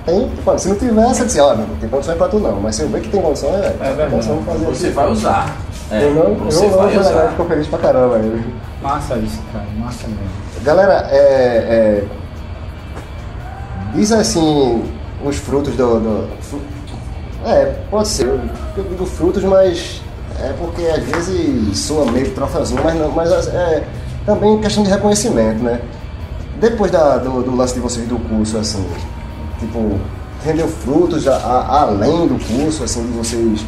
Tem, tipo, se não tivesse, eu disse, ó, não tem condições pra tu não, mas se eu ver que tem condições, é, tem verdade. condição de fazer Você aqui. vai usar. É, eu não, você eu não, vai eu usar. ficou feliz pra caramba ele. Massa isso, cara, massa mesmo. Galera, é, é, diz assim os frutos do, do- É, pode ser. Eu, eu digo frutos, mas é porque às vezes soa meio troféuzinho, mas, não, mas é também questão de reconhecimento, né? Depois da- do, do lance de vocês do curso, assim, tipo, rendeu frutos a- a- além do curso, assim, de vocês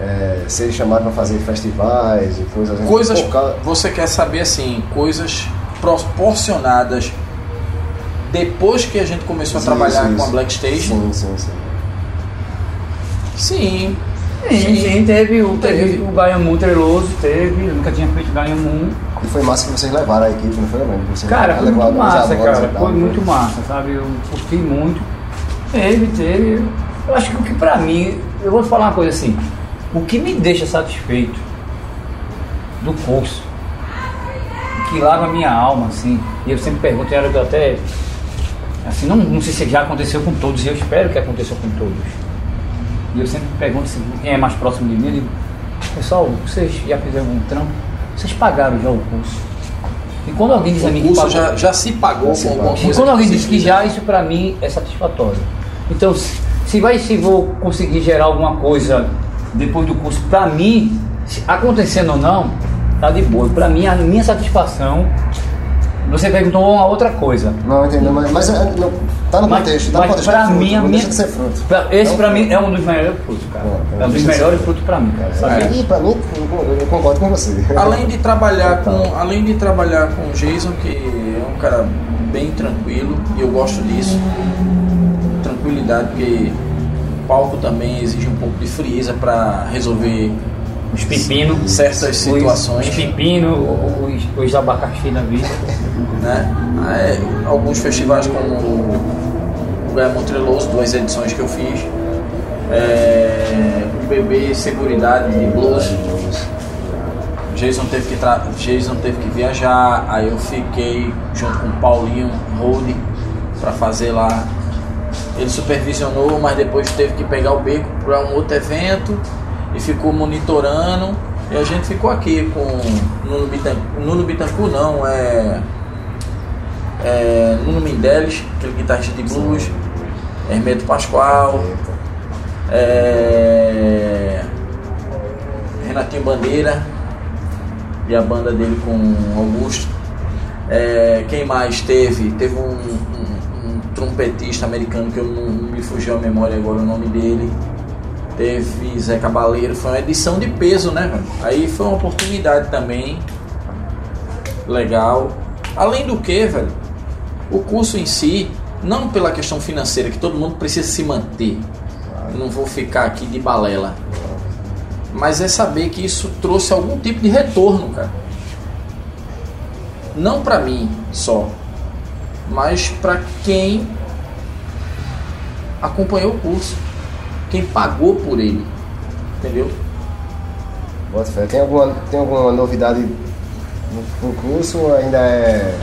é, serem chamados para fazer festivais e coisas assim. Coisas. Você quer saber assim, coisas proporcionadas depois que a gente começou a Isso, trabalhar com a. Black Stage? Sim, sim, sim. Sim. Sim, sim, teve o, teve Teve. o Gaiamun Treloso, teve, eu nunca tinha feito Gaiamun. E foi massa que vocês levaram a equipe, não foi? Vocês Cara, foi muito massa, cara. tal, Foi muito massa, sabe? Eu curti muito. Teve, teve. Eu acho que o que pra mim, eu vou te falar uma coisa assim, o que me deixa satisfeito do curso, que lava a minha alma, assim, e eu sempre pergunto, era que eu até. Assim, não, não sei se já aconteceu com todos, e eu espero que aconteceu com todos. E eu sempre pergunto assim, quem é mais próximo de mim, eu digo, pessoal, vocês já fizeram algum trampo? Vocês pagaram já o curso? E quando alguém diz a mim O que pagou, já, já se pagou se com alguma pagou. e coisa. quando alguém diz que já, isso pra mim é satisfatório. Então, se, se vai, se vou conseguir gerar alguma coisa depois do curso, pra mim, se- acontecendo ou não, tá de boa. Pra mim, a minha satisfação. Você perguntou uma outra coisa. Não, entendeu? Mas, mas é, não, tá no Mas- contexto, tá no mas contexto. pra é fruto, mim, a não minha-. Pra- esse Então, pra mim é um dos melhores frutos, cara. É, É um dos deixa melhores frutos pra mim, cara. Sabe? E pra mim, eu eu concordo com você. Além de trabalhar Total. com, além de trabalhar com o Jason, que é um cara bem tranquilo e eu gosto disso, tranquilidade, porque o palco também exige um pouco de frieza para resolver Os pepinos. certas situações. Os, os pepinos, os, os abacaxi da vida. né? Alguns festivais como o Gaia Montreloso, duas edições que eu fiz, é, o BB Seguridade de Blues, Jason teve que tra- Jason teve que viajar, aí eu fiquei junto com o Paulinho Rode para fazer lá. Ele supervisionou, mas depois teve que pegar o beco para um outro evento e ficou monitorando. E a gente ficou aqui com Nuno Bitancourt, Nuno Bitancourt não, é, é Nuno Mendeles, aquele guitarrista de blues, Hermeto Pascoal, é, Renatinho Bandeira e a banda dele com Augusto. É, quem mais teve? Teve um, um- um trompetista americano que eu não, não me fugiu a memória agora o nome dele. Teve Zé Cabaleiro, foi uma edição de peso, né? Aí foi uma oportunidade também. Legal. Além do que, velho, o curso em si, não pela questão financeira, que todo mundo precisa se manter. Eu não vou ficar aqui de balela. Mas é saber que isso trouxe algum tipo de retorno, cara. Não pra mim só, mas pra quem acompanhou o curso, quem pagou por ele. Entendeu? Tem alguma, tem alguma novidade no, curso ou ainda é.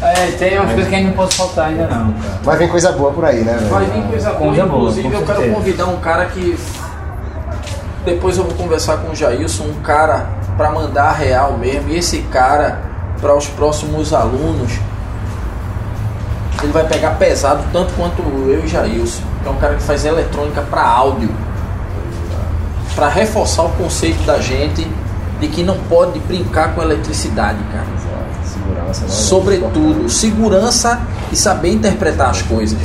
É, tem umas coisas que a gente não pode faltar ainda não, cara. Vai vir coisa boa por aí, né? Vai vir coisa boa, Coisa boa, inclusive com eu quero convidar um cara que depois eu vou conversar com o Jailson, um cara para mandar a real mesmo, e esse cara para os próximos alunos ele vai pegar pesado tanto quanto eu e Jailson, que é um cara que faz eletrônica para áudio. Para reforçar o conceito da gente de que não pode brincar com eletricidade, cara. Segurança, né? Sobretudo, segurança e saber interpretar as coisas.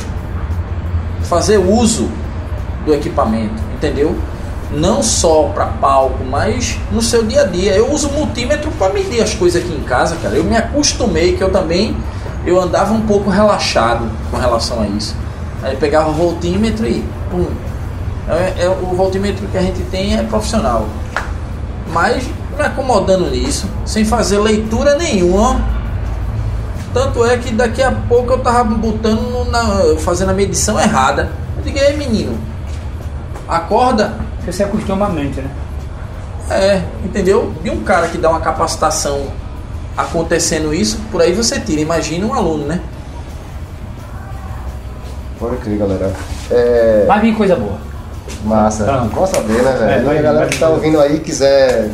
Fazer uso do equipamento, entendeu? Não só para palco, mas no seu dia a dia. Eu uso multímetro para medir as coisas aqui em casa, cara. Eu me acostumei que eu também eu andava um pouco relaxado com relação a isso. Aí pegava o voltímetro e pum. É, é- o voltímetro que a gente tem é profissional. Mas me acomodando nisso, sem fazer leitura nenhuma. Tanto é que daqui a pouco eu tava botando na, fazendo a medição errada. Eu digo, ei menino, acorda. Porque você acostuma a mente, né? É, entendeu? De um cara que dá uma capacitação acontecendo isso, por aí você tira. Imagina um aluno, né? Pode crer, galera. É. Vai vir coisa boa. Massa. Pronto. Bom saber, né, velho? É, e a galera que tá ouvindo aí quiser.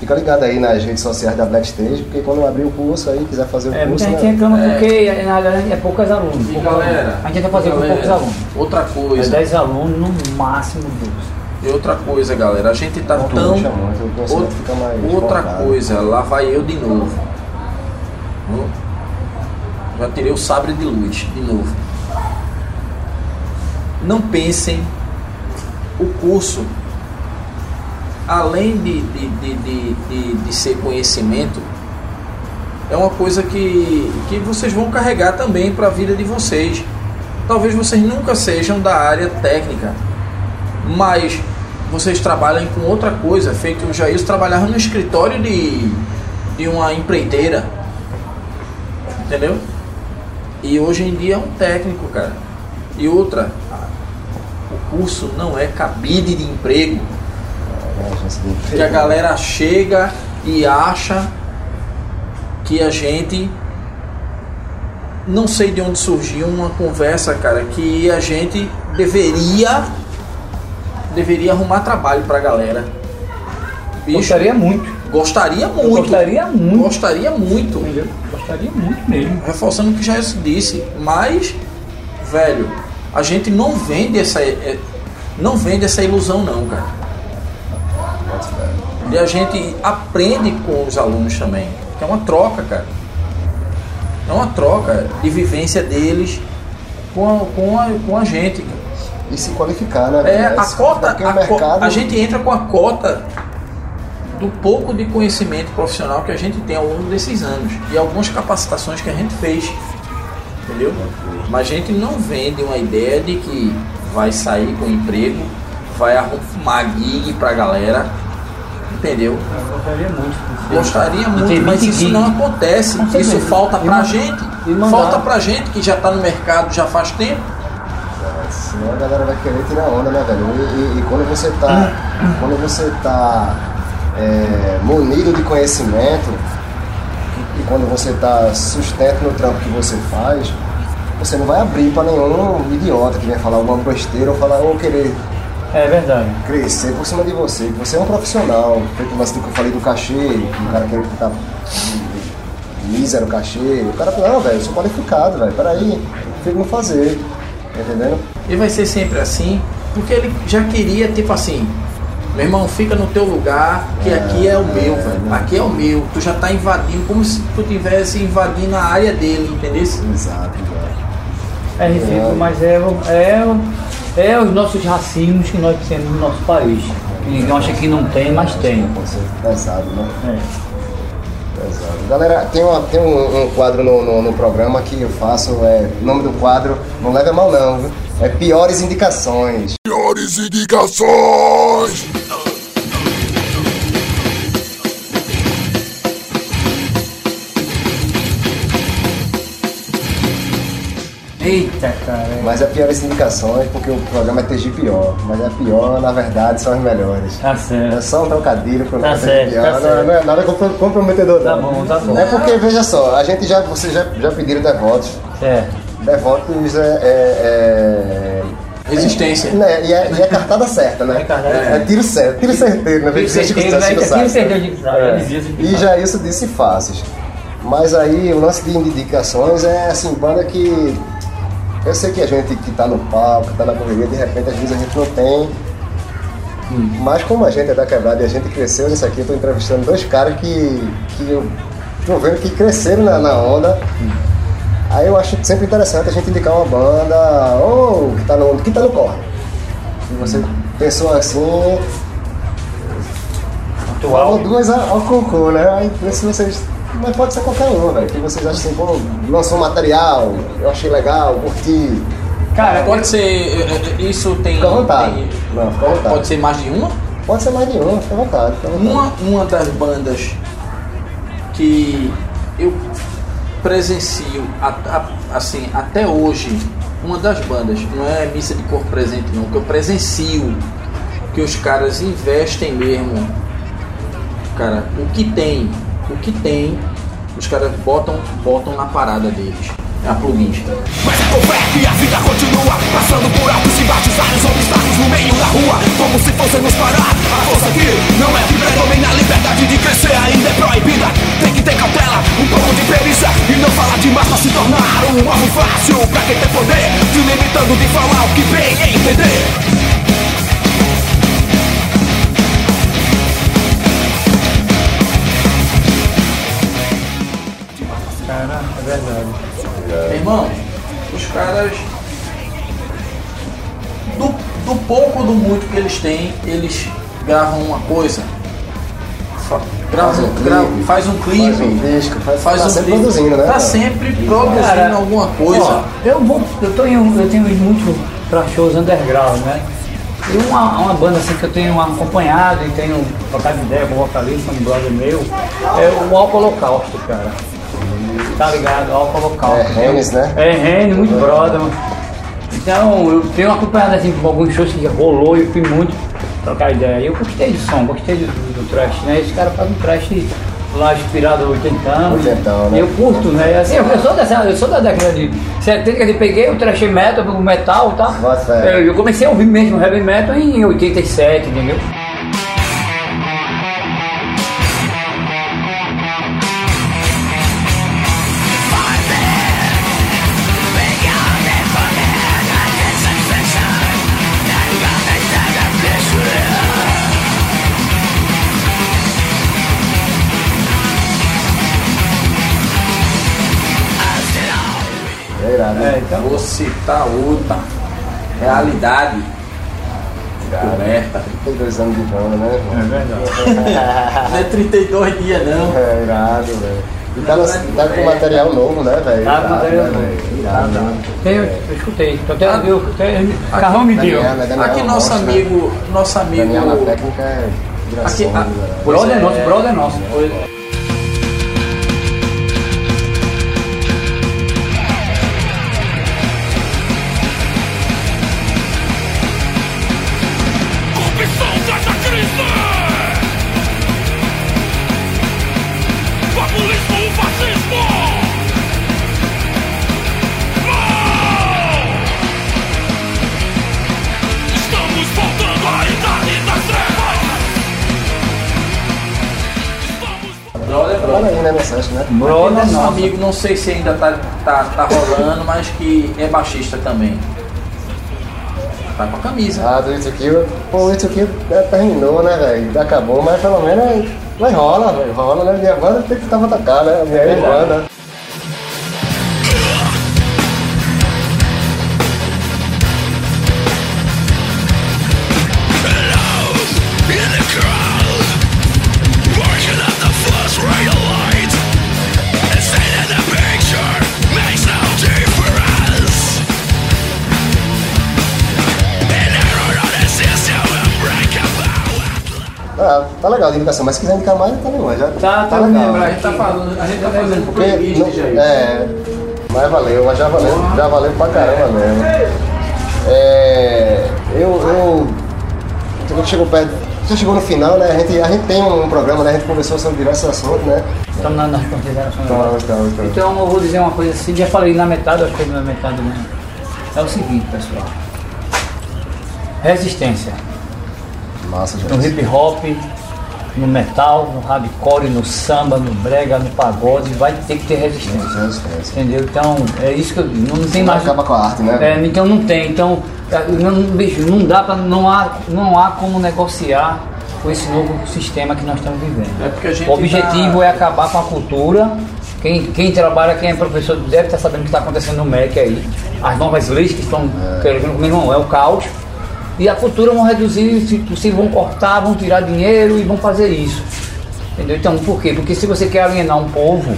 Fica ligado aí nas redes sociais da Blackstage, porque quando abrir o curso aí, quiser fazer o É, muita curso. gente né? reclama É. porque na verdade é poucos alunos. E poucos galera, alunos. A gente vai fazer com poucos alunos. Outra É coisa, 10 alunos no máximo 12. E outra coisa, galera, a gente tá Não tão. puxa muito, o conhecimento Outra, outra coisa, lá vai eu de novo. Hum? Já tirei o sabre de luz de novo. Não pensem o curso, além de, de, de, de, de, de ser conhecimento, é uma coisa que, que vocês vão carregar também para a vida de vocês. Talvez vocês nunca sejam da área técnica, mas vocês trabalhem com outra coisa. Feito o Jair trabalhava no escritório de, de uma empreiteira, entendeu? E hoje em dia é um técnico, cara. E outra, o curso não é cabide de emprego É, que a galera chega e acha que a gente não sei de onde surgiu uma conversa, cara, que a gente deveria deveria arrumar trabalho pra galera. Bicho, Gostaria muito. gostaria muito. Gostaria muito. Gostaria muito. Entendeu? Gostaria muito mesmo. Reforçando o que já disse, mas velho, a gente não vende essa é, não vende essa ilusão não, cara. E a gente aprende com os alunos também. Que é uma troca, cara. É uma troca de vivência deles com a, com a, com a gente. cara. E se qualificar, né? É, a cota, a, mercado- a gente entra com a cota do pouco de conhecimento profissional que a gente tem ao longo desses anos e algumas capacitações que a gente fez, entendeu? Mas a gente não vende uma ideia de que vai sair com emprego, vai arrumar gig pra galera, entendeu? Eu gostaria muito. Gostaria muito, mas 20 isso não acontece. Isso falta pra gente. Falta pra gente que já tá no mercado já faz tempo. Senão a galera vai querer tirar onda, né, velho? E, e- e quando você tá. quando você tá é, munido de conhecimento, e, quando você tá sustento no trampo que você faz, você não vai abrir pra nenhum idiota que venha falar alguma besteira ou falar ou querer É verdade. crescer por cima de você, que você é um profissional, feito o lance que eu falei do cachê, que o cara quer ficar mísero cachê, o cara fala, não, velho, eu sou qualificado, velho, peraí, tem como fazer, tá entendendo? E vai ser sempre assim, porque ele já queria, tipo assim, Meu irmão, fica no teu lugar, que aqui é o meu, velho. Aqui é o meu. Tu já tá invadindo, como se tu tivesse invadindo a área dele, entendeu? Exato. É ridículo, mas é, o- é, o- é os nossos racismos que nós temos no nosso país. Que ninguém acha que não tem, mas tem. Pesado, né? É. Pesado. Galera, tem, uma- tem um, um quadro no, no- no programa que eu faço, é, o nome do quadro, não leva a mal não, viu? É Piores Indicações. Piores indicações. Eita, cara. é. Mas é Piores Indicações porque o programa é TG Pior. Mas é pior, na verdade, são as melhores. Tá É certo. só um trocadilho pro Tá certo, Pior. tá não, certo. não é nada compro- comprometedor, Tá não. bom, tá bom. É porque, veja só, a gente já, vocês já, já pediram devotos. É. Devotos é. é, Resistência. é né, e, é, e é cartada certa, né? É cartada É, tiro certo, tiro certeiro, né? Tiro Dizer que certeiro, né? Tiro certeiro de É. Chico E já isso disse fáceis. Mas aí o lance de indicações é assim, banda que. Eu sei que a gente que tá no palco, que tá na correria, de repente às vezes a gente não tem. Mas como a gente é da quebrada e a gente cresceu nisso aqui, eu tô entrevistando dois caras que, que eu tô vendo que cresceram na, na onda. Aí eu acho sempre interessante a gente indicar uma banda, ou que tá no, que tá no corre. Se você pensou assim, Atual. ou duas ao concurso, né? Aí se vocês. Mas pode ser qualquer um, velho. Que vocês acham assim, pô, lançou material, eu achei legal, curti. Cara, Pode ser. eh, eh, Isso tem. Fica à vontade. tem- Não, fica à vontade. Pode ser mais de uma? Pode ser mais de um, fica à vontade. Fica à vontade. Uma, uma das bandas que eu presencio a- a- assim, até hoje, uma das bandas, não é missa de corpo presente não, que eu presencio que os caras investem mesmo. Cara, o que tem, o que tem, os caras botam, botam na parada deles. É a plugins. Mas é com fé que a vida continua. Passando por altos e baixos, vários obstáculos no meio da rua. Como se fosse nos parar. A força aqui não é que predomina. A liberdade de crescer ainda é proibida. Tem que ter cautela, um pouco de perícia. E não falar demais pra se tornar um alvo fácil. Pra quem tem poder, se limitando de falar o que bem entender. Cara, é verdade. Meu irmão, os caras. Do, do pouco ou do muito que eles têm, eles gravam uma coisa. Gravam, Faz um clipe, grava- faz um clipe. faz um disco, faz- faz tá um sempre clipe, produzindo, né, Tá sempre produzindo Cara, alguma coisa. Ó, eu, vou, eu, tenho, eu tenho ido muito pra shows underground, né? E uma, uma banda assim que eu tenho acompanhado e tenho trocado ideia com o vocalista, um brother meu, é o Alco Holocausto, cara. Tá ligado? Alco Holocausto. É, Renes, né? É, Rene, muito brother. mano. Então, eu tenho acompanhado assim com alguns shows que rolou e eu fui muito trocar ideia. Eu gostei do som, gostei do, do trash, né? Esse cara faz um trash lá inspirado no 80 anos. Oitentão, né? Eu curto, né? Assim, eu sou dessa, eu sou da década de 70, que eu peguei o thrash metal, o metal, tá? Bota fé. Eu, eu comecei a ouvir mesmo heavy metal em 87, entendeu? Então. Vou citar outra. Realidade. Coberta. 32 anos de banda, né? É verdade. Não é 32 dias não. É irado, velho. E tá, no- tá com material novo, né, velho? Tá com Irado, material né, novo. Irado? Tem, eu, eu escutei. Então, até, eu, até, Carrão me deu. Daniel, né? Daniel Aqui é nosso monstro, né? amigo, nosso amigo. Daniel na técnica é Aqui, a- pois Brother nosso, brother nosso. Brother nosso amigo, não sei se ainda tá, tá, tá rolando, mas que é baixista também. Tá com a camisa. Ah, do It's Kill. Pô, o It's Kill é, terminou, né, velho? Acabou, mas pelo menos mas rola, velho. Rola, né? Minha banda tem que estar pra tocar, né? Minha É banda. Legal a indicação, mas se quiser indicar mais, tá legal. Já, Tá, tá legal. lembrando. A gente tá falando, a gente tá fazendo Porque, playlist não- já. é, mas valeu, mas já valeu, já valeu pra caramba mesmo. É, eu, eu, quando chegou perto, já chegou no final, né? A gente, a gente tem um programa, né? A gente conversou sobre diversos assuntos, né? Estamos na- nas considerações. Então, então, então. Então eu vou dizer uma coisa assim, já falei na metade, acho que foi na metade mesmo. É o seguinte, pessoal. Resistência. Massa, No gente. hip hop, no metal, no hardcore, no samba, no brega, no pagode, vai ter que ter resistência. Resistência. Entendeu? Então, é isso que eu digo. Não tem Não mais. acaba com a arte, né? É, então não tem. Então, é, não, bicho, não dá para não há, não há como negociar com esse novo sistema que nós estamos vivendo. É porque a gente o objetivo tá- é acabar com a cultura. Quem, quem trabalha, quem é professor, deve estar sabendo o que está acontecendo no MEC aí. As novas leis que estão querendo comigo, não, é o caos. E a cultura vão reduzir, se possível, vão cortar, vão tirar dinheiro e vão fazer isso. Entendeu? Então, por quê? Porque se você quer alienar um povo,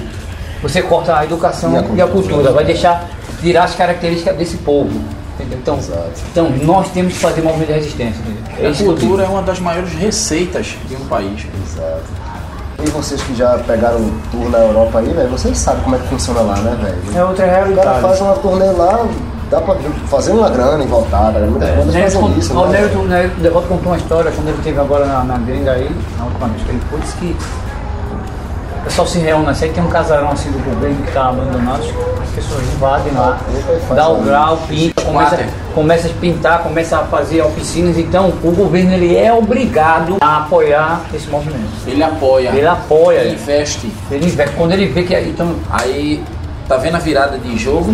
você corta a educação E a e a cultura. cultura, vai deixar tirar as características desse povo. Entendeu? Então, Exato. então nós temos que fazer movimento de resistência. É A cultura é uma das maiores receitas de um país. Exato. E vocês que já pegaram um tour na Europa aí, velho, vocês sabem como é que funciona lá, né, velho? É outra O cara realidade. faz uma turnê lá, dá pra fazer uma grana e voltar, né? Muitas bandas Neto, fazem isso, o né? O Neto Devoto contou uma história quando ele esteve agora na, na gringa aí, na última vez que ele foi, disse que o pessoal se reúne assim, tem um casarão assim do governo que está abandonado, as pessoas invadem lá, dá o grau, pinta, começa, começa a pintar, começa a fazer oficinas, então o governo ele é obrigado a apoiar esse movimento. Ele apoia, Ele apoia, ele investe. ele investe. quando ele vê que então, Aí, tá vendo a virada de jogo?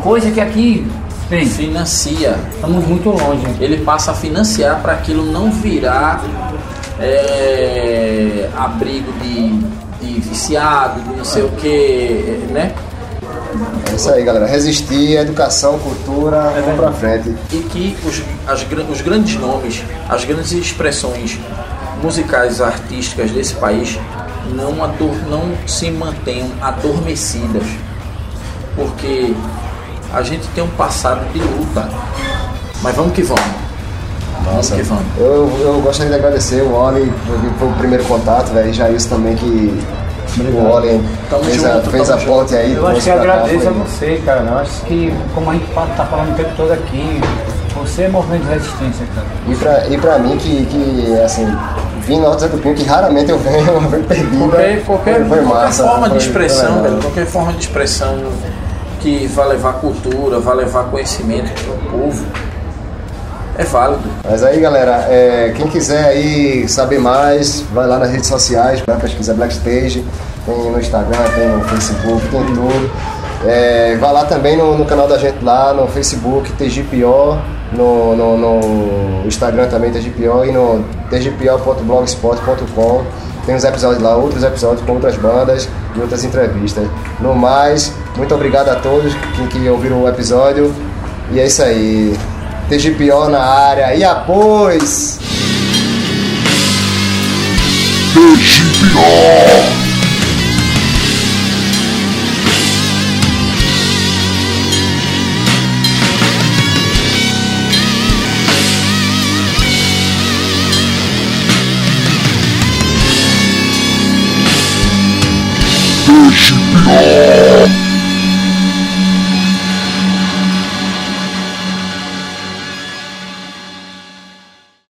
Coisa que aqui, Financia. estamos muito longe. Ele passa a financiar para aquilo não virar é, abrigo de, de viciado, de não sei o que, né? É isso aí, galera. Resistir, educação, cultura, vamos pra frente. e que os, as os grandes nomes, as grandes expressões musicais artísticas desse país não, ador, não se mantenham adormecidas. Porque a gente tem um passado de luta. Mas vamos que vamos. Vamos que vamos. Eu, eu gostaria de agradecer o Oli, porque foi o primeiro contato, velho. E já isso também que o Oli fez, a, junto, fez tamo a ponte aí. Eu acho que pra cá, agradeço a você, cara. Eu acho que, como a gente tá falando o tempo todo aqui, você é movimento de resistência, cara. E pra, e pra mim, que, que assim, vim Zé do Pinho, que raramente eu venho, eu venho perdido. Qualquer, qualquer, qualquer forma de foi- expressão, foi legal. velho, qualquer forma de expressão que vai levar cultura, vai levar conhecimento para o povo, é válido. Mas aí, galera, é, quem quiser aí saber mais, vai lá nas redes sociais, vai pesquisar Blackstage, tem no Instagram, tem no Facebook, tem tudo. É, vai lá também no, no canal da gente lá, no Facebook, TGPO, no, no, no Instagram também TGPO e no tgpo.blogspot.com. Tem os episódios lá, outros episódios com outras bandas e outras entrevistas. No mais, muito obrigado a todos que, que ouviram o episódio. E é isso aí. TGPO na área. E após! TGPO. No.